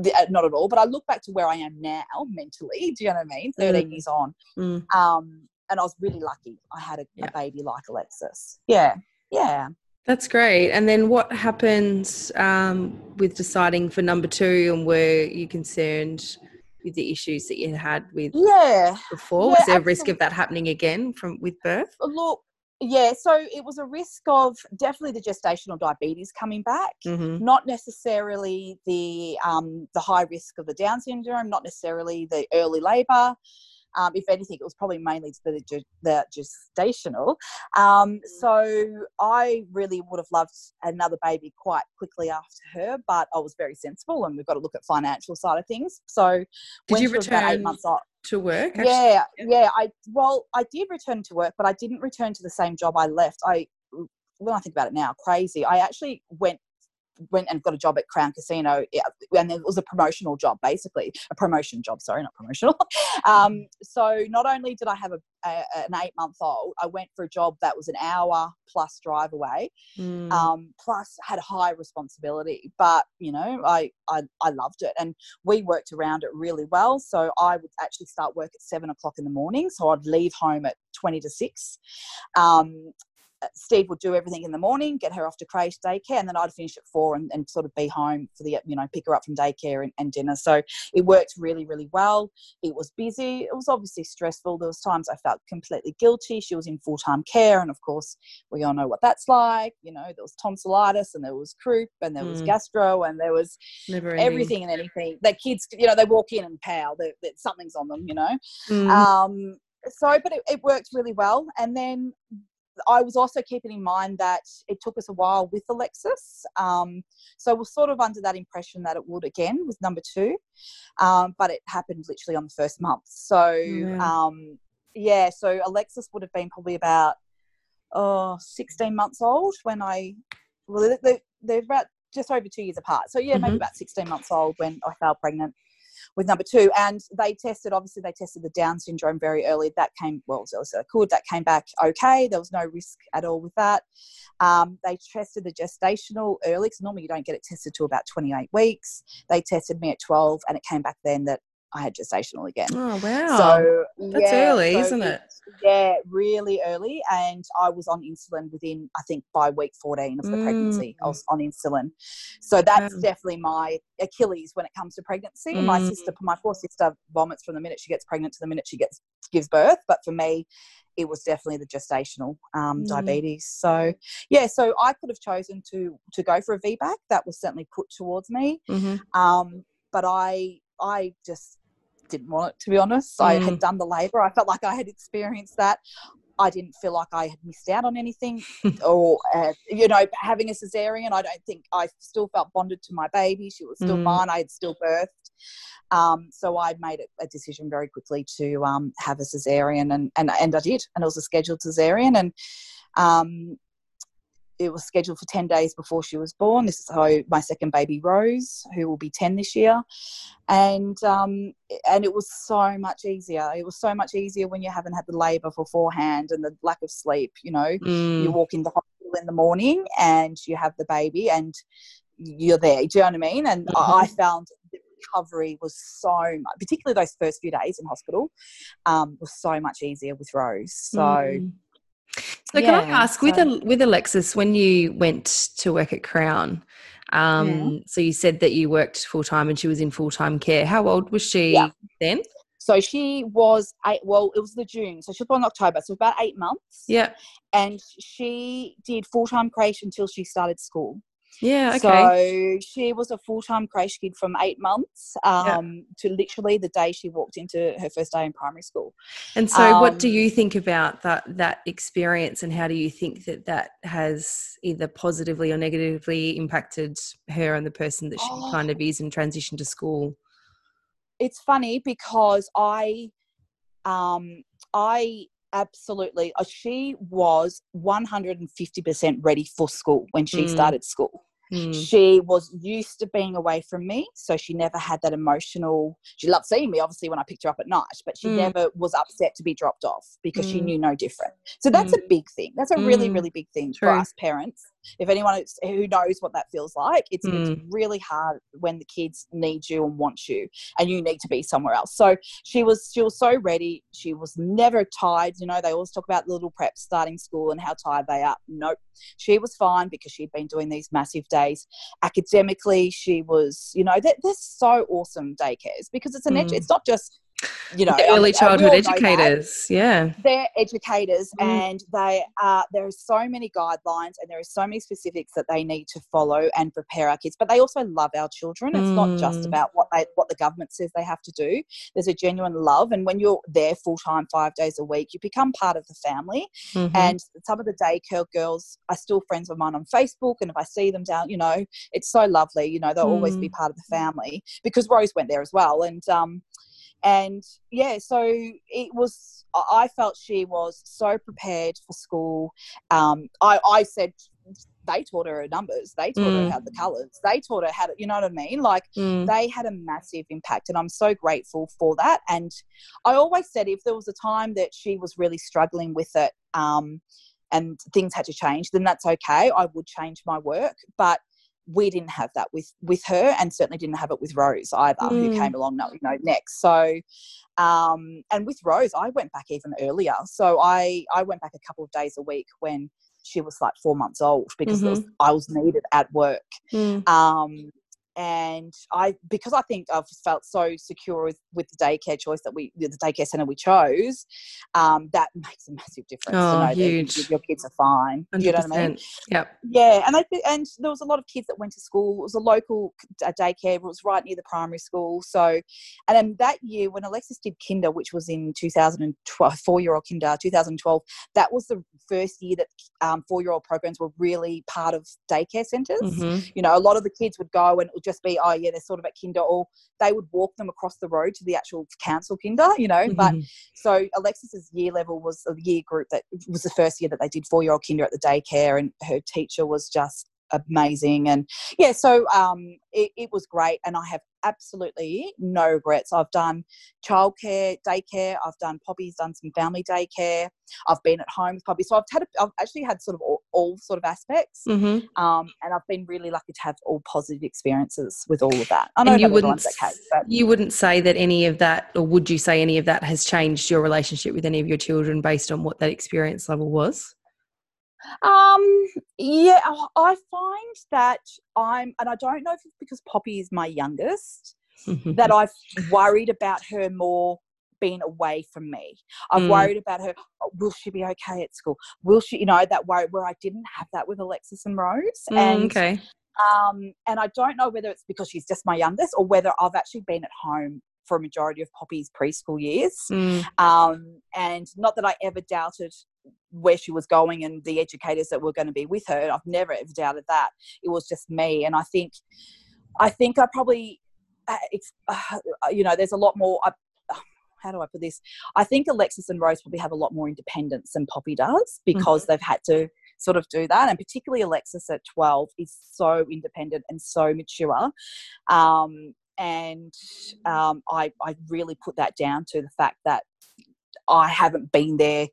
Speaker 2: the, uh, not at all. But I look back to where I am now mentally. Do you know what I mean? 13 mm. years on. Mm. Um, and I was really lucky. I had a, yeah. a baby like Alexis. Yeah. Yeah.
Speaker 1: That's great. And then what happens um, with deciding for number two and were you concerned with the issues that you had with
Speaker 2: yeah
Speaker 1: before?
Speaker 2: Yeah,
Speaker 1: was there a risk of that happening again from with birth?
Speaker 2: Look, yeah, so it was a risk of definitely the gestational diabetes coming back, mm-hmm. not necessarily the um, the high risk of the Down syndrome, not necessarily the early labour. Um, if anything, it was probably mainly the, the gestational. Um, so I really would have loved another baby quite quickly after her, but I was very sensible, and we've got to look at financial side of things. So
Speaker 1: did you return eight months off, to work?
Speaker 2: Actually? Yeah, yeah. I well, I did return to work, but I didn't return to the same job I left. I when I think about it now, crazy. I actually went went and got a job at Crown Casino, and it was a promotional job, basically a promotion job. Sorry, not promotional. (laughs) um, so not only did I have a, a, an eight month old, I went for a job that was an hour plus drive away, mm. um, plus had high responsibility. But you know, I, I I loved it, and we worked around it really well. So I would actually start work at seven o'clock in the morning. So I'd leave home at 20 to 6 um, Steve would do everything in the morning, get her off to creche daycare, and then I'd finish at four and, and sort of be home for the, you know, pick her up from daycare and, and, dinner. So it worked really, really well. It was busy. It was obviously stressful. There was times I felt completely guilty. She was in full-time care. And of course, we all know what that's like. You know, there was tonsillitis and there was croup and there was mm. gastro and there was everything and anything. The kids, you know, they walk in and pow, that something's on them, you know. Mm. Um, so but it, it, worked really well and then I was also keeping in mind that it took us a while with Alexis. Um, so we're sort of under that impression that it would again with number two. Um, but it happened literally on the first month. So, yeah. Um, yeah, so Alexis would have been probably about oh, 16 months old when I, well, they're, they're about just over two years apart. So, yeah, mm-hmm. maybe about 16 months old when I fell pregnant with number two. And they tested, obviously, they tested the Down syndrome very early. That came, well, as early as they could, that came back okay. There was no risk at all with that. Um, they tested the gestational early, because normally you don't get it tested to about 28 weeks. They tested me at 12, and it came back then that I had gestational again.
Speaker 1: Oh wow! So that's yeah, early, so isn't it?
Speaker 2: Yeah, really early, and I was on insulin within I think by week fourteen of the mm. pregnancy. I was on insulin, so that's definitely my Achilles when it comes to pregnancy. Mm. My sister, my poor sister, vomits from the minute she gets pregnant to the minute she gets gives birth, but for me, it was definitely the gestational um, mm. diabetes. So yeah, so I could have chosen to to go for a VBAC. That was certainly put towards me, mm-hmm. um, but I I just didn't want it to be honest. Mm. I had mm. done the labour. I felt like I had experienced that. I didn't feel like I had missed out on anything, (laughs) or uh, you know, having a cesarean. I don't think I still felt bonded to my baby. She was still mm. mine. I had still birthed. Um, so I made a, decision very quickly to um, have a cesarean, and, and and I did, and it was a scheduled cesarean, and um, it was scheduled for 10 days before she was born. This is how my second baby, Rose, who will be 10 this year. And, um, and it was so much easier. It was so much easier when you haven't had the labour beforehand and the lack of sleep. You know, mm. you walk in the hospital in the morning and you have the baby and you're there. Do you know what I mean? And mm-hmm. I found the recovery was so much, particularly those first few days in hospital, um, was so much easier with Rose. So, mm.
Speaker 1: So yeah, can I ask so. with with Alexis when you went to work at Crown? Um, yeah. So you said that you worked full time and she was in full time care. How old was she yeah. then?
Speaker 2: So she was eight. Well, it was the June, so she was born in October, so about eight months.
Speaker 1: Yeah,
Speaker 2: and she did full time creche until she started school.
Speaker 1: Yeah, okay.
Speaker 2: So she was a full time creche kid from eight months um, yeah. to literally the day she walked into her first day in primary school.
Speaker 1: And so, um, what do um, you think about that that experience, and how do you think that that has either positively or negatively impacted her and the person that she oh, kind of is in transition to school?
Speaker 2: It's funny because I, um, I absolutely. Uh, she was 150% ready for school when she
Speaker 1: Mm.
Speaker 2: started school.
Speaker 1: Mm.
Speaker 2: She was used to being away from me, so she never had that emotional. She loved seeing me, obviously, when I picked her up at night, but she
Speaker 1: Mm.
Speaker 2: never was upset to be dropped off because she
Speaker 1: Mm.
Speaker 2: knew no different. So that's a big thing. That's a really,
Speaker 1: Mm.
Speaker 2: really big thing
Speaker 1: True.
Speaker 2: for us parents. If anyone who knows what that feels like, it's,
Speaker 1: Mm.
Speaker 2: it's really hard when the kids need you and want you, and you need to be somewhere else. So she was she was so ready. She was never tired. You know, they always talk about little preps starting school and how tired they are. Nope, she was fine because she'd been doing these massive days. Academically, she was. You know, they're, they're so awesome daycares because it's an edu-
Speaker 1: Mm.
Speaker 2: it's not just you know
Speaker 1: The early childhood
Speaker 2: all know that
Speaker 1: educators. Yeah.
Speaker 2: they're educators
Speaker 1: Mm.
Speaker 2: and they are there are so many guidelines and there are so many specifics that they need to follow and prepare our kids but they also love our children it's not just
Speaker 1: Mm.
Speaker 2: about what they what the government says they have to do there's a genuine love and when you're there full time 5 days a week you become part of the family
Speaker 1: Mhm.
Speaker 2: and some of the daycare girls are still friends of mine on Facebook. And if I see them down, you know, it's so lovely. You know, they'll always be
Speaker 1: Mm.
Speaker 2: part of the family because Rose went there as well. And um, and yeah, so it was. I felt she was so prepared for school. Um, I I said they taught her her numbers. They taught her
Speaker 1: Mm.
Speaker 2: how the colours. They taught her how to. You know what I mean? Like
Speaker 1: Mm.
Speaker 2: they had a massive impact and i'm so grateful for that and i always said if there was a time that she was really struggling with it um, and things had to change then that's okay i would change my work but we didn't have that with with her and certainly didn't have it with rose either who
Speaker 1: Mm.
Speaker 2: came along no- you know next so um, and with rose i went back even earlier so i i went back a couple of days a week when she was like four months old because it was, i was needed at work
Speaker 1: Mm.
Speaker 2: um, and I because I think I've felt so secure with, with the daycare choice that we the daycare center we chose, um, that (laughs) makes a massive difference
Speaker 1: Oh,
Speaker 2: to know that
Speaker 1: huge.
Speaker 2: your- kids are fine. You know what I mean?
Speaker 1: Yep.
Speaker 2: Yeah, and I and there was a lot of kids that went to school. It was a local uh, daycare. It was right near the primary school. So, and then that year when Alexis did kinder, which was in 2012, four year old kinder, 2012, that was the first year that um, four year old programs were really part of daycare centers
Speaker 1: Mhm.
Speaker 2: you know, a lot of the kids would go and it would just be, oh yeah, they're sort of at kinder, or they would walk them across the road to the actual council kinder, you know. But
Speaker 1: Mhm.
Speaker 2: so Alexis's year level was a year group that was the first year that they did four year old kinder at the daycare, and her teacher was just amazing. And yeah, so um, it, it was great, and I have absolutely no regrets. I've done childcare, daycare. I've done Poppy's done some family daycare. I've been at home with Poppy, so I've had a, I've actually had sort of all, sort of aspects.
Speaker 1: Mhm.
Speaker 2: Um, and I've been really lucky to have all positive experiences with all of that. I know
Speaker 1: And you wouldn't
Speaker 2: case, but
Speaker 1: you wouldn't say that any of that, or would you say any of that has changed your relationship with any of your children based on what that experience level was?
Speaker 2: um, yeah, I- I find that I'm, and I don't know if it's because Poppy is my youngest, (laughs) that I've worried about her more being away from me. I've
Speaker 1: Mm.
Speaker 2: worried about her. oh, will she be okay at school? Will she, you know, that worry where I didn't have that with Alexis and Rose.
Speaker 1: Mm,
Speaker 2: and
Speaker 1: okay.
Speaker 2: Um, and I don't know whether it's because she's just my youngest or whether I've actually been at home for a majority of Poppy's preschool years.
Speaker 1: Mm,
Speaker 2: Um, and not that I ever doubted where she was going and the educators that were going to be with her. I've never ever doubted that. It was just me. And I think, I think I probably, uh, it's, uh, (sighs) you know, there's a lot more. I, how do I put this? I think Alexis and Rose probably have a lot more independence than Poppy does because they've had to sort of do that. And particularly Alexis at 12 is so independent and so mature. Um, and um, I, I really put that down to the fact that I haven't been there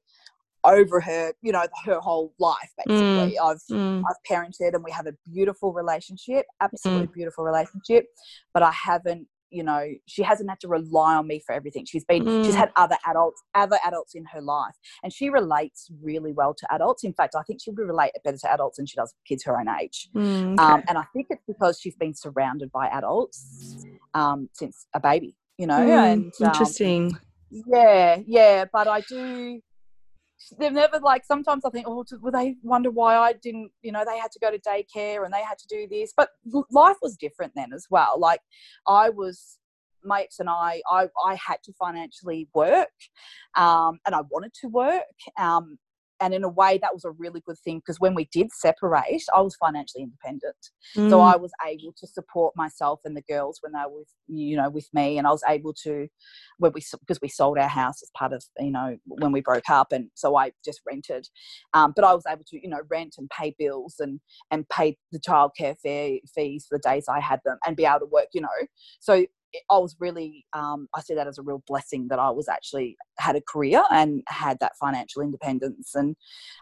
Speaker 2: over her, you know, her whole life, basically. I've
Speaker 1: mm,
Speaker 2: I've parented and we have a beautiful relationship, absolutely beautiful relationship. But I haven't, you know, she hasn't had to rely on me for everything. She's been, she's
Speaker 1: Mm.
Speaker 2: had other adults, other adults in her life, and she relates really well to adults. In fact, I think she would relate better to adults than she does kids her own age.
Speaker 1: mm, okay.
Speaker 2: Um, and I think it's because she's been surrounded by adults um, since a baby, you know.
Speaker 1: Mm,
Speaker 2: and um,
Speaker 1: interesting.
Speaker 2: yeah, yeah, but I do. They've never like. Sometimes I think, oh, will they wonder why I didn't? You know, they had to go to daycare and they had to do this, but life was different then as well. Like, I was, mates and I, I, I had to financially work, um, and I wanted to work, um, and in a way that was a really good thing because when we did separate i was financially independent.
Speaker 1: Mm.
Speaker 2: so i was able to support myself and the girls when they were with you know with me and i was able to when we because we sold our house as part of you know when we broke up and so i just rented. Um, but i was able to you know rent and pay bills and and pay the childcare fare fees for the days i had them and be able to work you know. So I was really, um, I see that as a real blessing that I was actually had a career and had that financial independence and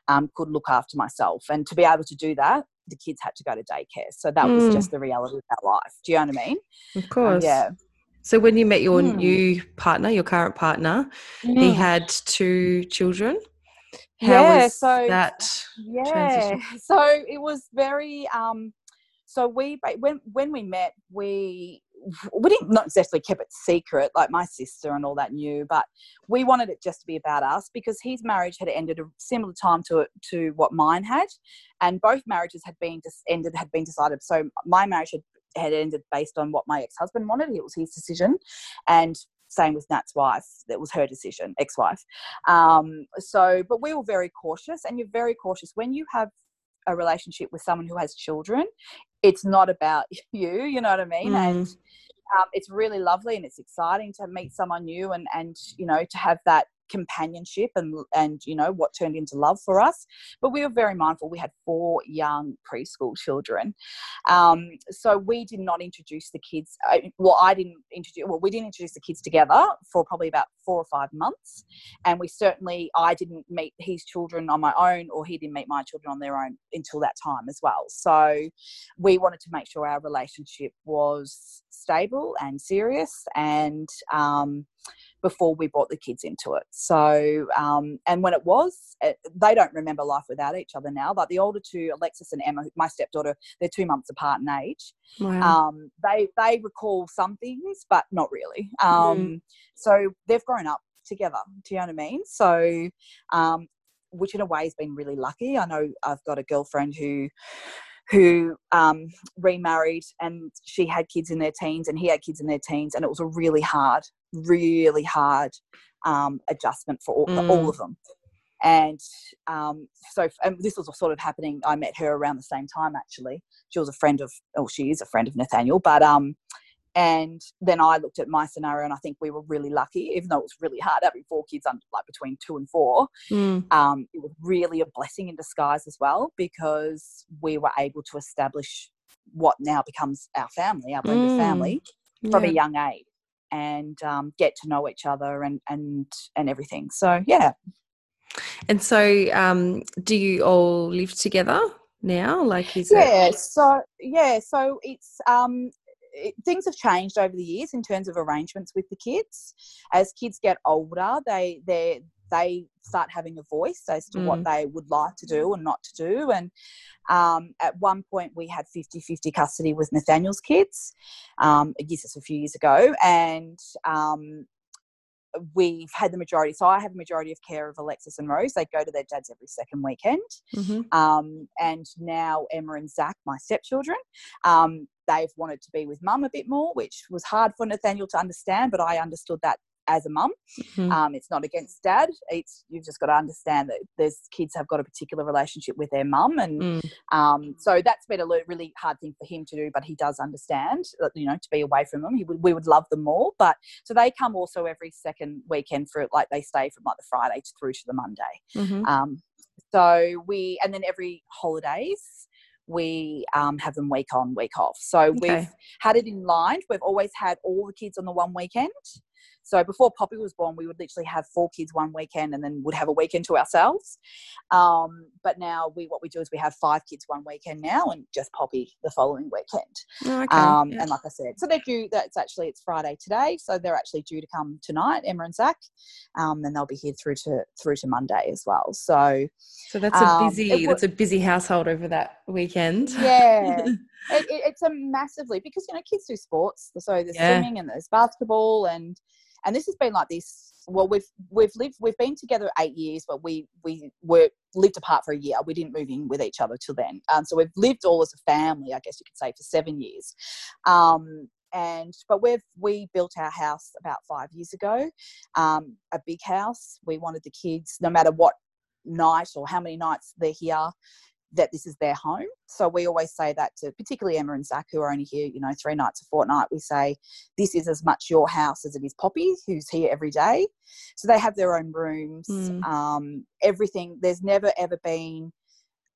Speaker 2: um, could look after myself. And to be able to do that, the kids had to go to daycare. So that was
Speaker 1: Mm.
Speaker 2: just the reality of that life. Do you know what I mean?
Speaker 1: of
Speaker 2: Um,
Speaker 1: course.
Speaker 2: yeah.
Speaker 1: So when you met your
Speaker 2: Mm.
Speaker 1: new partner, your current partner, he
Speaker 2: Mm.
Speaker 1: had two children. How
Speaker 2: Yeah,
Speaker 1: was
Speaker 2: so-
Speaker 1: that?
Speaker 2: yeah
Speaker 1: transition? (laughs)
Speaker 2: so it was very um so we when when we met we we didn't not necessarily keep it secret like my sister and all that knew but we wanted it just to be about us because his marriage had ended a similar time to to what mine had and both marriages had been just ended had been decided. So my marriage had had ended based on what my ex-husband wanted. It was his decision and same with Nat's wife. That was her decision ex-wife. Um, so, but we were very cautious, and you're very cautious. When you have a relationship with someone who has children. It's not about (laughs) you, you know what I mean?
Speaker 1: Mm.
Speaker 2: And um, it's really lovely and it's exciting to meet someone new and and you know to have that companionship and and you know what turned into love for us but we were very mindful we had four young preschool children. Um, so we did not introduce the kids well i didn't introduce well we didn't introduce the kids together for probably about four or five months and we certainly i didn't meet his children on my own or he didn't meet my children on their own until that time as well. So we wanted to make sure our relationship was stable and serious and um, before we brought the kids into it so um, and when it was it, they don't remember life without each other now but the older two alexis and emma my stepdaughter they're two months apart in age
Speaker 1: Wow.
Speaker 2: um, they they recall some things, but not really. Um, So they've grown up together. Do you know what I mean? So, um, which in a way has been really lucky. I know I've got a girlfriend who who um, remarried and she had kids in their teens and he had kids in their teens and it was a really hard really hard um, adjustment for all,
Speaker 1: Mm.
Speaker 2: all of them and um, so and this was sort of happening i met her around the same time actually she was a friend of oh she is a friend of nathaniel but um and then i looked at my scenario and i think we were really lucky even though it was really hard having four kids under like between two and four
Speaker 1: Mm.
Speaker 2: um, it was really a blessing in disguise as well because we were able to establish what now becomes our family our blended
Speaker 1: Mm.
Speaker 2: family from
Speaker 1: Yeah.
Speaker 2: a young age and um, get to know each other and and and everything so yeah
Speaker 1: And so, um, do you all live together now? Like, is it?
Speaker 2: yeah so yeah so it's um it, things have changed over the years in terms of arrangements with the kids. As kids get older they they they start having a voice as to what they would like to do and not to do. And um, at one point we had 50-50 custody with nathaniel's kids um, I guess it's a few years ago. And um, we've had the majority so i have a majority of care of alexis and rose. They go to their dads every second weekend.
Speaker 1: Mhm.
Speaker 2: um, and now Emma and Zach, my stepchildren, um, they've wanted to be with mum a bit more, which was hard for Nathaniel to understand, but I understood that as a mum.
Speaker 1: Mhm.
Speaker 2: Um, it's not against dad. It's you've just got to understand that there's kids have got a particular relationship with their mum, and
Speaker 1: Mm.
Speaker 2: um, so that's been a really hard thing for him to do. But he does understand, that, you know, to be away from them. He would, we would love them more, but so they come also every second weekend for it like they stay from like the Friday through to the Monday.
Speaker 1: Mhm.
Speaker 2: Um, so we, and then every holidays, we um, have them week on, week off. So
Speaker 1: Okay.
Speaker 2: we've had it in line. We've always had all the kids on the one weekend. So before Poppy was born, we would literally have four kids one weekend and then would have a weekend to ourselves. Um, but now we, what we do is we have five kids one weekend now and just Poppy the following weekend.
Speaker 1: Oh, okay.
Speaker 2: Um,
Speaker 1: yeah.
Speaker 2: And like I said, so they're due. That's actually it's Friday today, so they're actually due to come tonight, Emma and Zach, um, and they'll be here through to through to Monday as well. So
Speaker 1: So that's a
Speaker 2: um,
Speaker 1: busy. that's a busy household over that weekend.
Speaker 2: yeah, (laughs) it, it, it's a massively because you know kids do sports, so there's
Speaker 1: Yeah.
Speaker 2: swimming and there's basketball and and this has been like this. Well, we've we've lived we've been together eight years, but we we were lived apart for a year. We didn't move in with each other till then. Um, so we've lived all as a family, I guess you could say, for seven years. Um, and but we've we built our house about five years ago, um, a big house. We wanted the kids, no matter what night or how many nights they're here that this is their home. So we always say that to particularly Emma and Zach, who are only here, you know, three nights a fortnight. We say this is as much your house as it is Poppy, who's here every day. So they have their own rooms, mm. um, everything. There's never ever been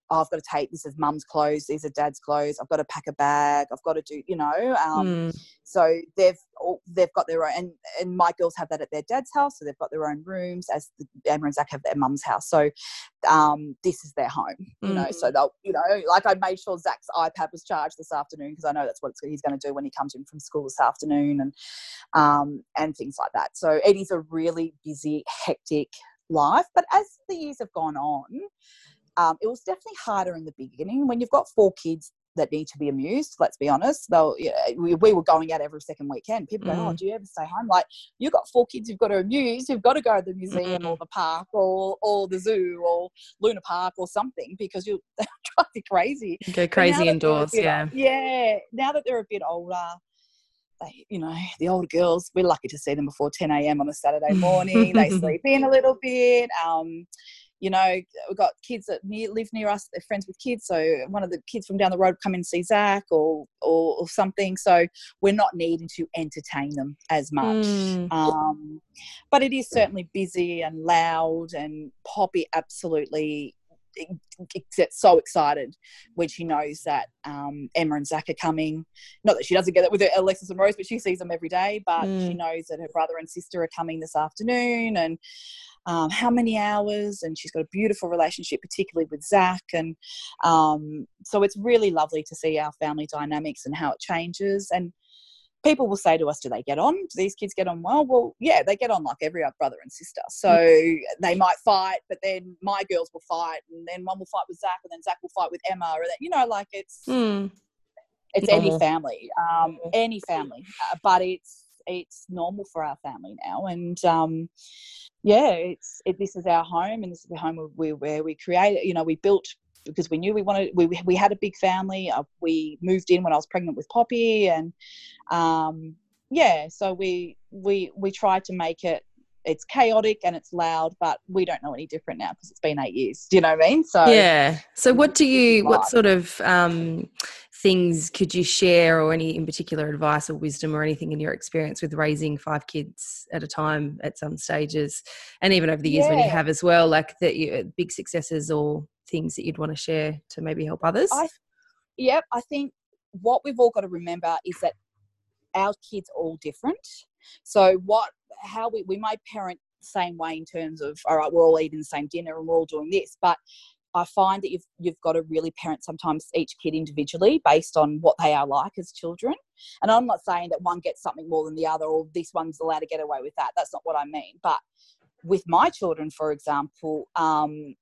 Speaker 2: oh, I've got to take this as mum's clothes, these are dad's clothes. I've got to pack a bag. I've got to do, you know. Um, mm. So they've they've got their own, and, and my girls have that at their dad's house, so they've got their own rooms. As the, Emma and Zach have their mum's house, so um, this is their home, you mm. know. So mm. they'll, you know, like I made sure Zach's iPad was charged this afternoon because I know that's what he's going to do when he comes in from school this afternoon, and um, and things like that. So it is a really busy, hectic life. But as the years have gone on, um, it was definitely harder in the beginning when you've got four kids that need to be amused. Let's be honest. You know, we, we, were going out every second weekend. People mm. go, "Oh, mm. do you ever stay home?" Like you've got four kids, you've got to amuse. You've got to go to the museum mm. or the park or or the zoo or Luna Park or something because you'll (laughs) drive you crazy.
Speaker 1: Go crazy indoors, yeah.
Speaker 2: Yeah. Now that they're a bit older. They, you know, the older girls, we're lucky to see them before 10 a.m. on a Saturday morning. they (laughs) sleep in a little bit. Um, you know, we've got kids that near, live near us, they're friends with kids. So one of the kids from down the road come and see Zach or, or, or something. So we're not needing to entertain them as much. Mm. Um, but it is certainly busy and loud, and Poppy absolutely gets so excited when she knows that um, Emma and Zach are coming. Not that she doesn't get it with Alexis and Rose, but she sees them every day. But mm. she knows that her brother and sister are coming this afternoon, and um, how many hours, and she's got a beautiful relationship, particularly with Zach. And um, so it's really lovely to see our family dynamics and how it changes. And people will say to us, Do they get on? Do these kids get on well? Well, yeah, they get on like every other brother and sister. So they might fight, but then my girls will fight, and then one will fight with Zach, and then Zach will fight with Emma, or that, you know, like it's. Mm. It's normal. any family, um, any family, uh, but it's it's normal for our family now, and um, yeah, it's it, this is our home, and this is the home we, where we created. You know, we built because we knew we wanted. We we had a big family. Uh, we moved in when I was pregnant with Poppy, and um, yeah, so we we we tried to make it it's chaotic and it's loud, but we don't know any different now because it's been eight years. Do you know what I mean? So
Speaker 1: yeah. So what do you? What sort of um, things could you share, or any in particular advice or wisdom or anything in your experience with raising five kids at a time at some stages, and even over the years yeah. when you have as well, like that you uh, big successes or things that you'd want to share to maybe help others?
Speaker 2: I, yep, I think what we've all got to remember is that our kids are all different. So what how we, we might parent same way in terms of all right we're all eating the same dinner and we're all doing this but I find that you've you've got to really parent sometimes each kid individually based on what they are like as children. And I'm not saying that one gets something more than the other or this one's allowed to get away with that. That's not what I mean. But with my children, for example, um,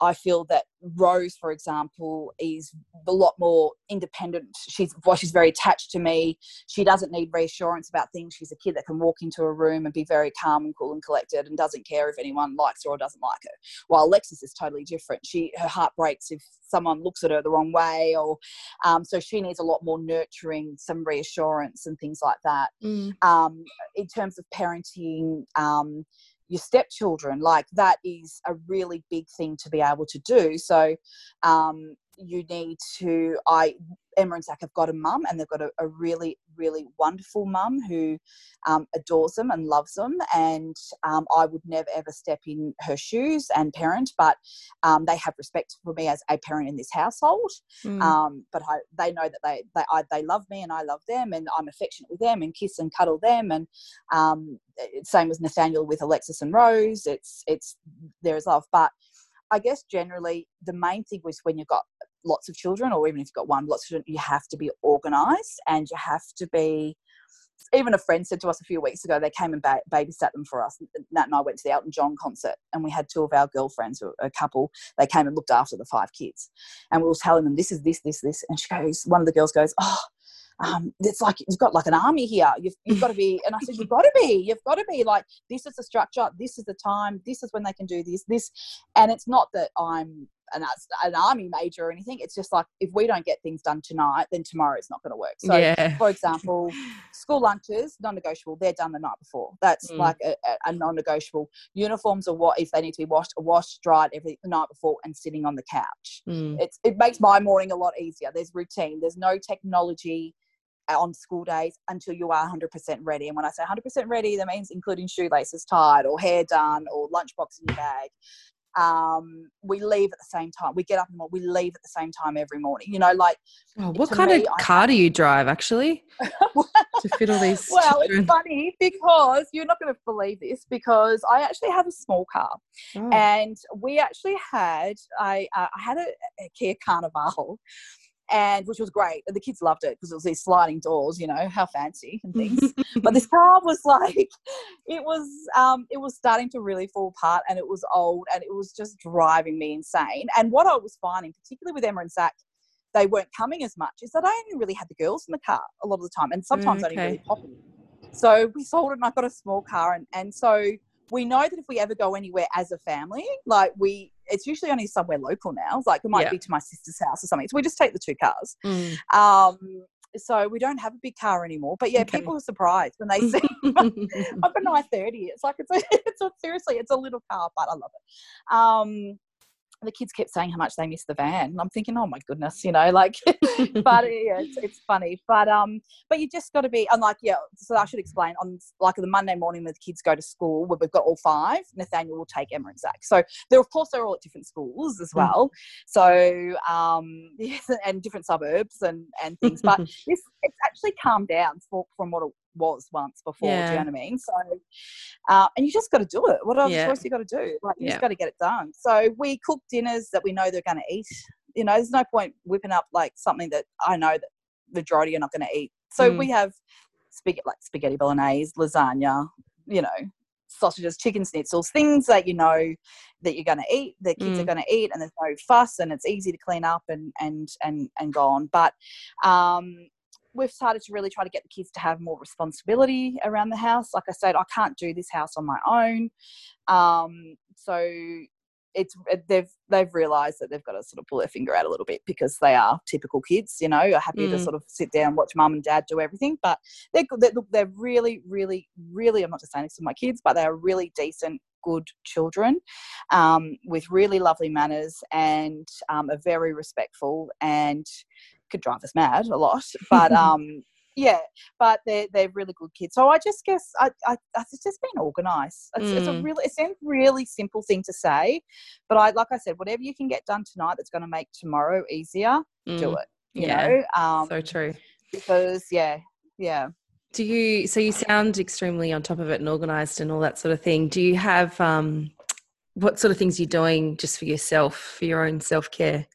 Speaker 2: I feel that Rose, for example, is a lot more independent. She's well, she's very attached to me. She doesn't need reassurance about things. She's a kid that can walk into a room and be very calm and cool and collected and doesn't care if anyone likes her or doesn't like her. While Alexis is totally different. She her heart breaks if someone looks at her the wrong way, or um, so she needs a lot more nurturing, some reassurance and things like that. Mm. Um, in terms of parenting. Um, your stepchildren like that is a really big thing to be able to do. So um, you need to i emma and zach have got a mum and they've got a, a really really wonderful mum who um, adores them and loves them. And um, I would never ever step in her shoes and parent, but um, they have respect for me as a parent in this household. Mm. but I, they know that they they I, they love me and I love them, and I'm affectionate with them and kiss and cuddle them. And um, same as Nathaniel with Alexis and Rose. It's it's there is love, but I guess generally the main thing was when you've got lots of children, or even if you've got one, lots of children, you have to be organized and you have to be. Even a friend said to us a few weeks ago, they came and ba- babysat them for us. Nat and I went to the Elton John concert, and we had two of our girlfriends, a couple. They came and looked after the five kids, and we were telling them this is this, this, this, and she goes, one of the girls goes, oh um, it's like you've got like an army here. You've, you've got to be, (laughs) and I said, you've got to be, you've got to be like, this is the structure, this is the time, this is when they can do this, this. And it's not that I'm an, an army major or anything. It's just like if we don't get things done tonight, then tomorrow is not going to work. So,
Speaker 1: Yeah.
Speaker 2: for example, school lunches non-negotiable. They're done the night before. That's
Speaker 1: Mm.
Speaker 2: like a, a- non-negotiable. Uniforms are what if they need to be washed, washed, dried every the night before, and sitting on the couch.
Speaker 1: Mm.
Speaker 2: It's it makes my morning a lot easier. There's routine. There's no technology on school days until you are 100% ready. And when I say 100% ready, that means including shoelaces tied or hair done or lunchbox in your bag. Um, we leave at the same time. We get up and we leave at the same time every morning. You know, like
Speaker 1: Oh, what kind
Speaker 2: me,
Speaker 1: of
Speaker 2: I
Speaker 1: car do you drive actually (laughs) to fit all these?
Speaker 2: well,
Speaker 1: children?
Speaker 2: it's funny because you're not going to believe this because I actually have a small car.
Speaker 1: Oh.
Speaker 2: and we actually had I uh, I had a, a Kia Carnival, and which was great. And the kids loved it because it was these sliding doors, you know, how fancy and things. (laughs) but this car was like, it was um, it was starting to really fall apart, and it was old, and it was just driving me insane. And what I was finding, particularly with Emma and Zach. They weren't coming as much. Is that I only really had the girls in the car a lot of the time, and sometimes only
Speaker 1: okay.
Speaker 2: really Poppy. So we sold it, and I got a small car, and and so we know that if we ever go anywhere as a family, like we, it's usually only somewhere local now. Like it might
Speaker 1: Yeah.
Speaker 2: be to my sister's house or something. So we just take the two cars.
Speaker 1: Mm.
Speaker 2: Um, so we don't have a big car anymore. But yeah,
Speaker 1: Okay.
Speaker 2: people are surprised when they (laughs) see up at nine thirty. It's like it's a, (laughs) it's a, seriously, it's a little car, but I love it. Um, the kids kept saying how much they miss the van. And I'm thinking, oh my goodness, you know, like, (laughs) but (laughs) yeah, it's, it's funny. But um, but you just got to be. I'm like, yeah. So I should explain on like the Monday morning when the kids go to school, where we've got all five. Nathaniel will take Emma and Zach. So they're of course they're all at different schools as
Speaker 1: Mm.
Speaker 2: well. So um, (laughs) and different suburbs and and things. But this it's actually calmed down for, from what it was once before. Do you know what I mean? So, uh, and you just got to do it. What other
Speaker 1: Yeah.
Speaker 2: choice you got to do? Like you
Speaker 1: Yeah.
Speaker 2: just got to get it done. So we cook dinners that we know they're going to eat. You know, there's no point whipping up like something that I know that majority are not going to eat. So
Speaker 1: Mm.
Speaker 2: we have spaghetti like spaghetti bolognese, lasagna. You know. Sausages, chicken schnitzels, things that you know that you're going to eat, that kids are
Speaker 1: Mm.
Speaker 2: going to eat, and there's no fuss, and it's easy to clean up and and and and go on. But um, we've started to really try to get the kids to have more responsibility around the house. Like I said, I can't do this house on my own. Um, so it's they've they've realised that they've got to sort of pull their finger out a little bit because they are typical kids, you know, are happy to
Speaker 1: Mm.
Speaker 2: sort of sit down, watch mum and dad do everything. But they're good. They're, they're really, really, really. I'm not just saying this to my kids, but they are really decent, good children um, with really lovely manners and um, are very respectful and could drive us mad a lot. But (laughs) um, yeah, but they're they're really good kids. So I just guess I, I, I it's just been organised. It's, it's a
Speaker 1: Mm.
Speaker 2: really it sounds really simple thing to say, but I like I said, whatever you can get done tonight that's going to make tomorrow easier, do
Speaker 1: Mm.
Speaker 2: it. You
Speaker 1: Yeah.
Speaker 2: know, um,
Speaker 1: So true.
Speaker 2: because yeah, yeah.
Speaker 1: Do you? So you sound extremely on top of it and organized and all that sort of thing. Do you have um, what sort of things you're doing just for yourself, for your own self care?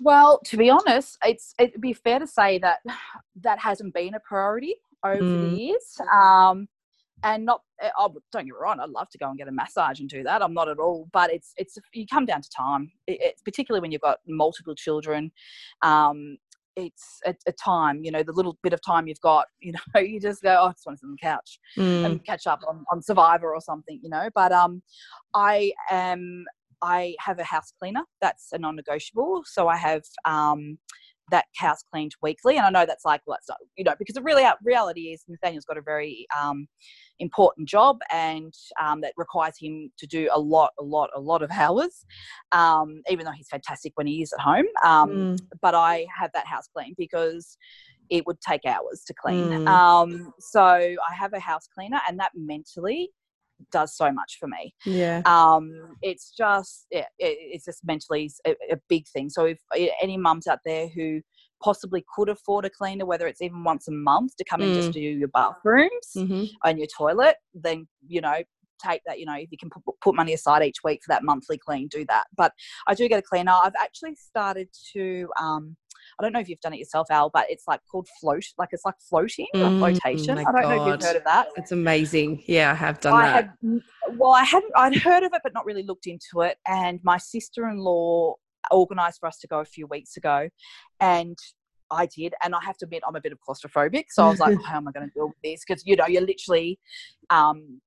Speaker 2: Well, to be honest, it's it'd be fair to say that that hasn't been a priority over
Speaker 1: Mm.
Speaker 2: the years. Um, and not, eh, oh, don't get me wrong, I'd love to go and get a massage and do that. I'm not at all, but it's it's you come down to time. It, it's particularly when you've got multiple children. Um, it's a, a time, you know, the little bit of time you've got, (laughs) you know, you just go, oh, I just want to sit on the couch
Speaker 1: Mm.
Speaker 2: and catch up on, on Survivor or something, you know. But um, I am I have a house cleaner that's a non-negotiable. So I have um that house cleaned weekly, and I know that's like well, that's not, you know because the really reality is Nathaniel's got a very um important job and um, that requires him to do a lot, a lot, a lot of hours. Um, even though he's fantastic when he is at home, um,
Speaker 1: Mm.
Speaker 2: but I have that house clean because it would take hours to clean.
Speaker 1: Mm.
Speaker 2: Um, so I have a house cleaner, and that mentally does so much for me.
Speaker 1: Yeah.
Speaker 2: Um, it's just yeah, it, it's just mentally a, a big thing. So if any mums out there who possibly could afford a cleaner, whether it's even once a month to come and just
Speaker 1: Mm.
Speaker 2: do your bathrooms
Speaker 1: hmm
Speaker 2: and your toilet, then you know take that. You know if you can put, put money aside each week for that monthly clean, do that. But I do get a cleaner. I've actually started to. Um, I don't know if you've done it yourself, Al, but it's like called float. Like it's like floating
Speaker 1: Mm,
Speaker 2: flotation. I don't know if you've heard of that.
Speaker 1: It's amazing. Yeah, I have done
Speaker 2: I
Speaker 1: that.
Speaker 2: had well, I hadn't. I'd heard of it, but not really looked into it. And my sister-in-law organised for us to go a few weeks ago, and I did. And I have to admit, I'm a bit of claustrophobic, so I was like, (laughs) "How am I going to deal with this?" Because you know, you're literally, um,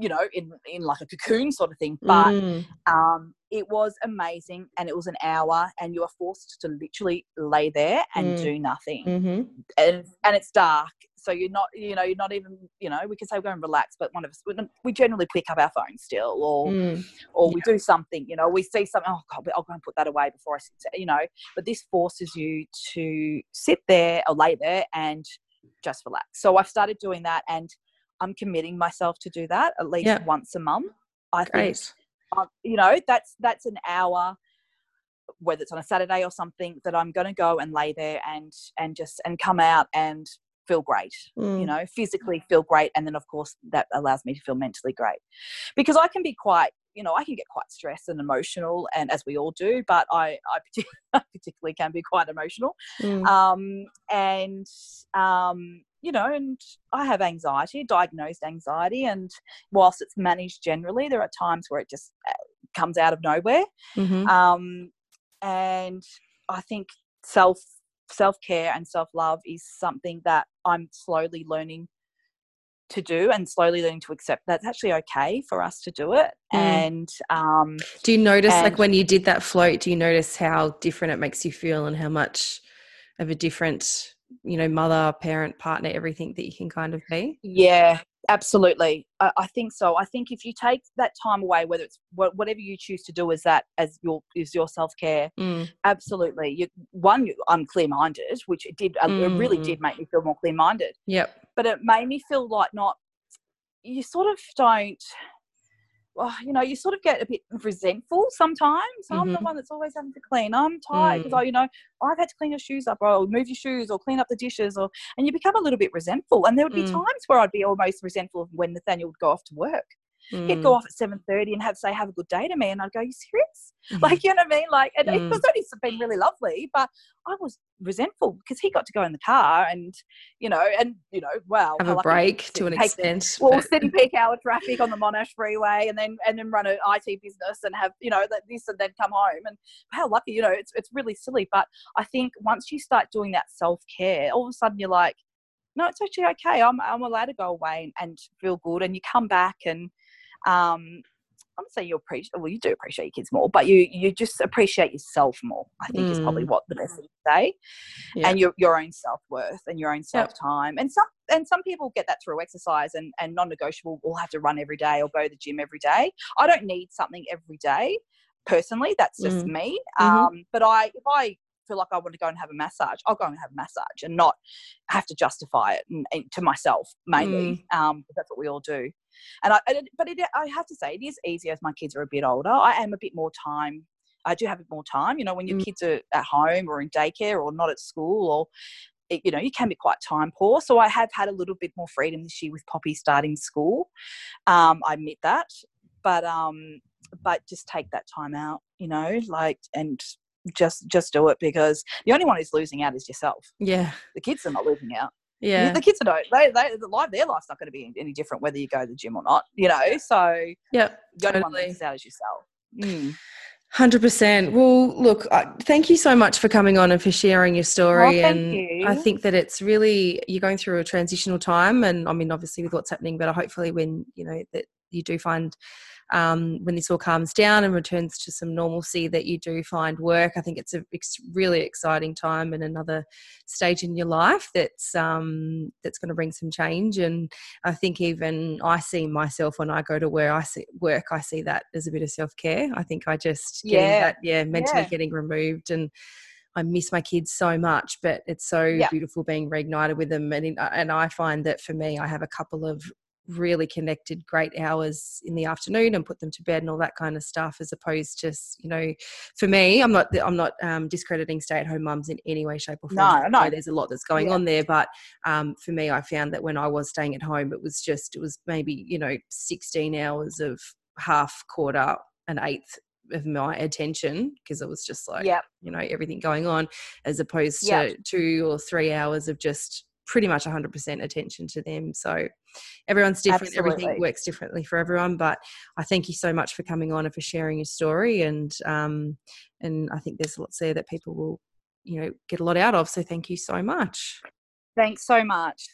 Speaker 2: you know, in in like a cocoon sort of thing. But
Speaker 1: Mm.
Speaker 2: um, it was amazing, and it was an hour, and you are forced to literally lay there and
Speaker 1: Mm.
Speaker 2: do nothing,
Speaker 1: Mhm.
Speaker 2: and and it's dark. So you're not, you know, you're not even, you know, we can say we're going to relax, but one of us, we generally pick up our phone still, or
Speaker 1: Mm.
Speaker 2: or we do something, you know, we see something, oh God, I'll go and put that away before I sit, you know. But this forces you to sit there or lay there and just relax. So I've started doing that and I'm committing myself to do that at least
Speaker 1: Yeah.
Speaker 2: once a month. I think, um, you know, that's that's an hour, whether it's on a Saturday or something, that I'm going to go and lay there and and just and come out and feel great you
Speaker 1: Mm.
Speaker 2: know physically feel great and then of course that allows me to feel mentally great because i can be quite you know i can get quite stressed and emotional and as we all do but i i (laughs) particularly can be quite emotional
Speaker 1: Mm.
Speaker 2: um and um you know and i have anxiety diagnosed anxiety and whilst it's managed generally there are times where it just uh, comes out of nowhere
Speaker 1: Mhm.
Speaker 2: um, and I think self self care and self love is something that I'm slowly learning to do and slowly learning to accept that's actually okay for us to do it.
Speaker 1: Mm.
Speaker 2: And um,
Speaker 1: Do you notice, like, when you did that float, do you notice how different it makes you feel and how much of a different, you know, mother, parent, partner, everything that you can kind of be?
Speaker 2: yeah, absolutely, I, I think so. I think if you take that time away, whether it's wha- whatever you choose to do as that as your is your self care,
Speaker 1: Mm.
Speaker 2: absolutely. You one, I'm clear minded, which it did. uh, It really
Speaker 1: Mm.
Speaker 2: did make me feel more clear minded.
Speaker 1: Yep.
Speaker 2: but it made me feel like not you sort of don't well, you know, you sort of get a bit resentful sometimes. I'm the
Speaker 1: Mhm.
Speaker 2: one that's always having to clean. I'm tired because,
Speaker 1: Mm.
Speaker 2: I, you know, I've had to clean your shoes up or move your shoes or clean up the dishes or, and you become a little bit resentful. And there would be
Speaker 1: Mm.
Speaker 2: times where I'd be almost resentful when Nathaniel would go off to work. He'd
Speaker 1: Mm.
Speaker 2: go off at 7.30 and have say, have a good day to me. And I'd go, you serious?
Speaker 1: Mhm.
Speaker 2: Like, you know what I mean? Like, and it
Speaker 1: Mm.
Speaker 2: was only been really lovely, but I was resentful because he got to go in the car and, you know, and, you know, wow.
Speaker 1: have a break to an
Speaker 2: take-
Speaker 1: extent.
Speaker 2: well,
Speaker 1: but-
Speaker 2: city peak hour traffic on the Monash Freeway, and then and then run an IT business and have you know this and then come home. And how lucky, you know, it's it's really silly. But I think once you start doing that self care, all of a sudden you're like, no, it's actually okay. I'm I'm allowed to go away and, and feel good. And you come back and um. I'm saying you appreciate well, you do appreciate your kids more, but you you just appreciate yourself more. I think is probably
Speaker 1: Mm.
Speaker 2: what the best thing to say
Speaker 1: Yeah.
Speaker 2: and your your own self worth and your own self time. And some and some people get that through exercise and and non negotiable will have to run every day or go to the gym every day. I don't need something every day personally. That's just
Speaker 1: Mm.
Speaker 2: me.
Speaker 1: Mhm.
Speaker 2: Um, but I if I feel like I want to go and have a massage, I'll go and have a massage and not have to justify it and, and to myself mainly. Um, 'cause that's what we all do. And I, but it, I have to say, it is easier as my kids are a bit older. I am a bit more time. I do have a bit more time. You know, when your
Speaker 1: Mm.
Speaker 2: kids are at home or in daycare or not at school, or it, you know, you can be quite time poor. So I have had a little bit more freedom this year with Poppy starting school. Um, I admit that, but um, but just take that time out. You know, like and just just do it because the only one who's losing out is yourself.
Speaker 1: yeah.
Speaker 2: The kids are not losing out.
Speaker 1: Yeah.
Speaker 2: The kids are not. They, they, the life, their life's not going to be any different whether you go to the gym or not. You know, so
Speaker 1: Yep.
Speaker 2: the only one
Speaker 1: Totally.
Speaker 2: that loses out is yourself. Mm.
Speaker 1: Hundred percent. Well, look, uh, thank you so much for coming on and for sharing your story.
Speaker 2: thank
Speaker 1: and
Speaker 2: you.
Speaker 1: I think that it's really you're going through a transitional time, and I mean, obviously with what's happening, but hopefully when you know that you do find um, when this all calms down and returns to some normalcy, that you do find work. I think it's a really exciting time and another stage in your life that's um, that's going to bring some change. And I think even I see myself when I go to where I see work, I see that as a bit of self care. I think I just
Speaker 2: Yeah.
Speaker 1: that yeah mentally
Speaker 2: Yeah.
Speaker 1: getting removed and. I miss my kids so much, but it's so
Speaker 2: Yeah.
Speaker 1: beautiful being reignited with them. And in, and I find that for me, I have a couple of really connected great hours in the afternoon and put them to bed and all that kind of stuff as opposed to you know for me i'm not i'm not um, discrediting stay-at-home mums in any way shape or form
Speaker 2: No, no.
Speaker 1: there's a lot that's going
Speaker 2: Yeah.
Speaker 1: on there but um, for me i found that when i was staying at home it was just it was maybe you know 16 hours of half quarter an eighth of my attention because it was just like
Speaker 2: Yep.
Speaker 1: you know everything going on as opposed to
Speaker 2: Yep.
Speaker 1: two or three hours of just pretty much 100% attention to them. So everyone's different everything works differently for everyone but i thank you so much for coming on and for sharing your story and um and i think there's lots there that people will you know get a lot out of so thank you so much.
Speaker 2: Thanks so much.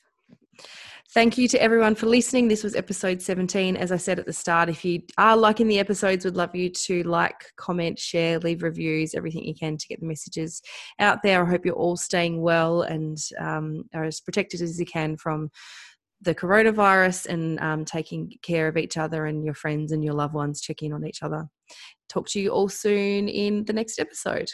Speaker 1: Thank you to everyone for listening. This was episode 17. As I said at the start, if you are liking the episodes, we'd love you to like, comment, share, leave reviews, everything you can to get the messages out there. I hope you're all staying well and um, are as protected as you can from the coronavirus and um, taking care of each other and your friends and your loved ones, checking on each other. Talk to you all soon in the next episode.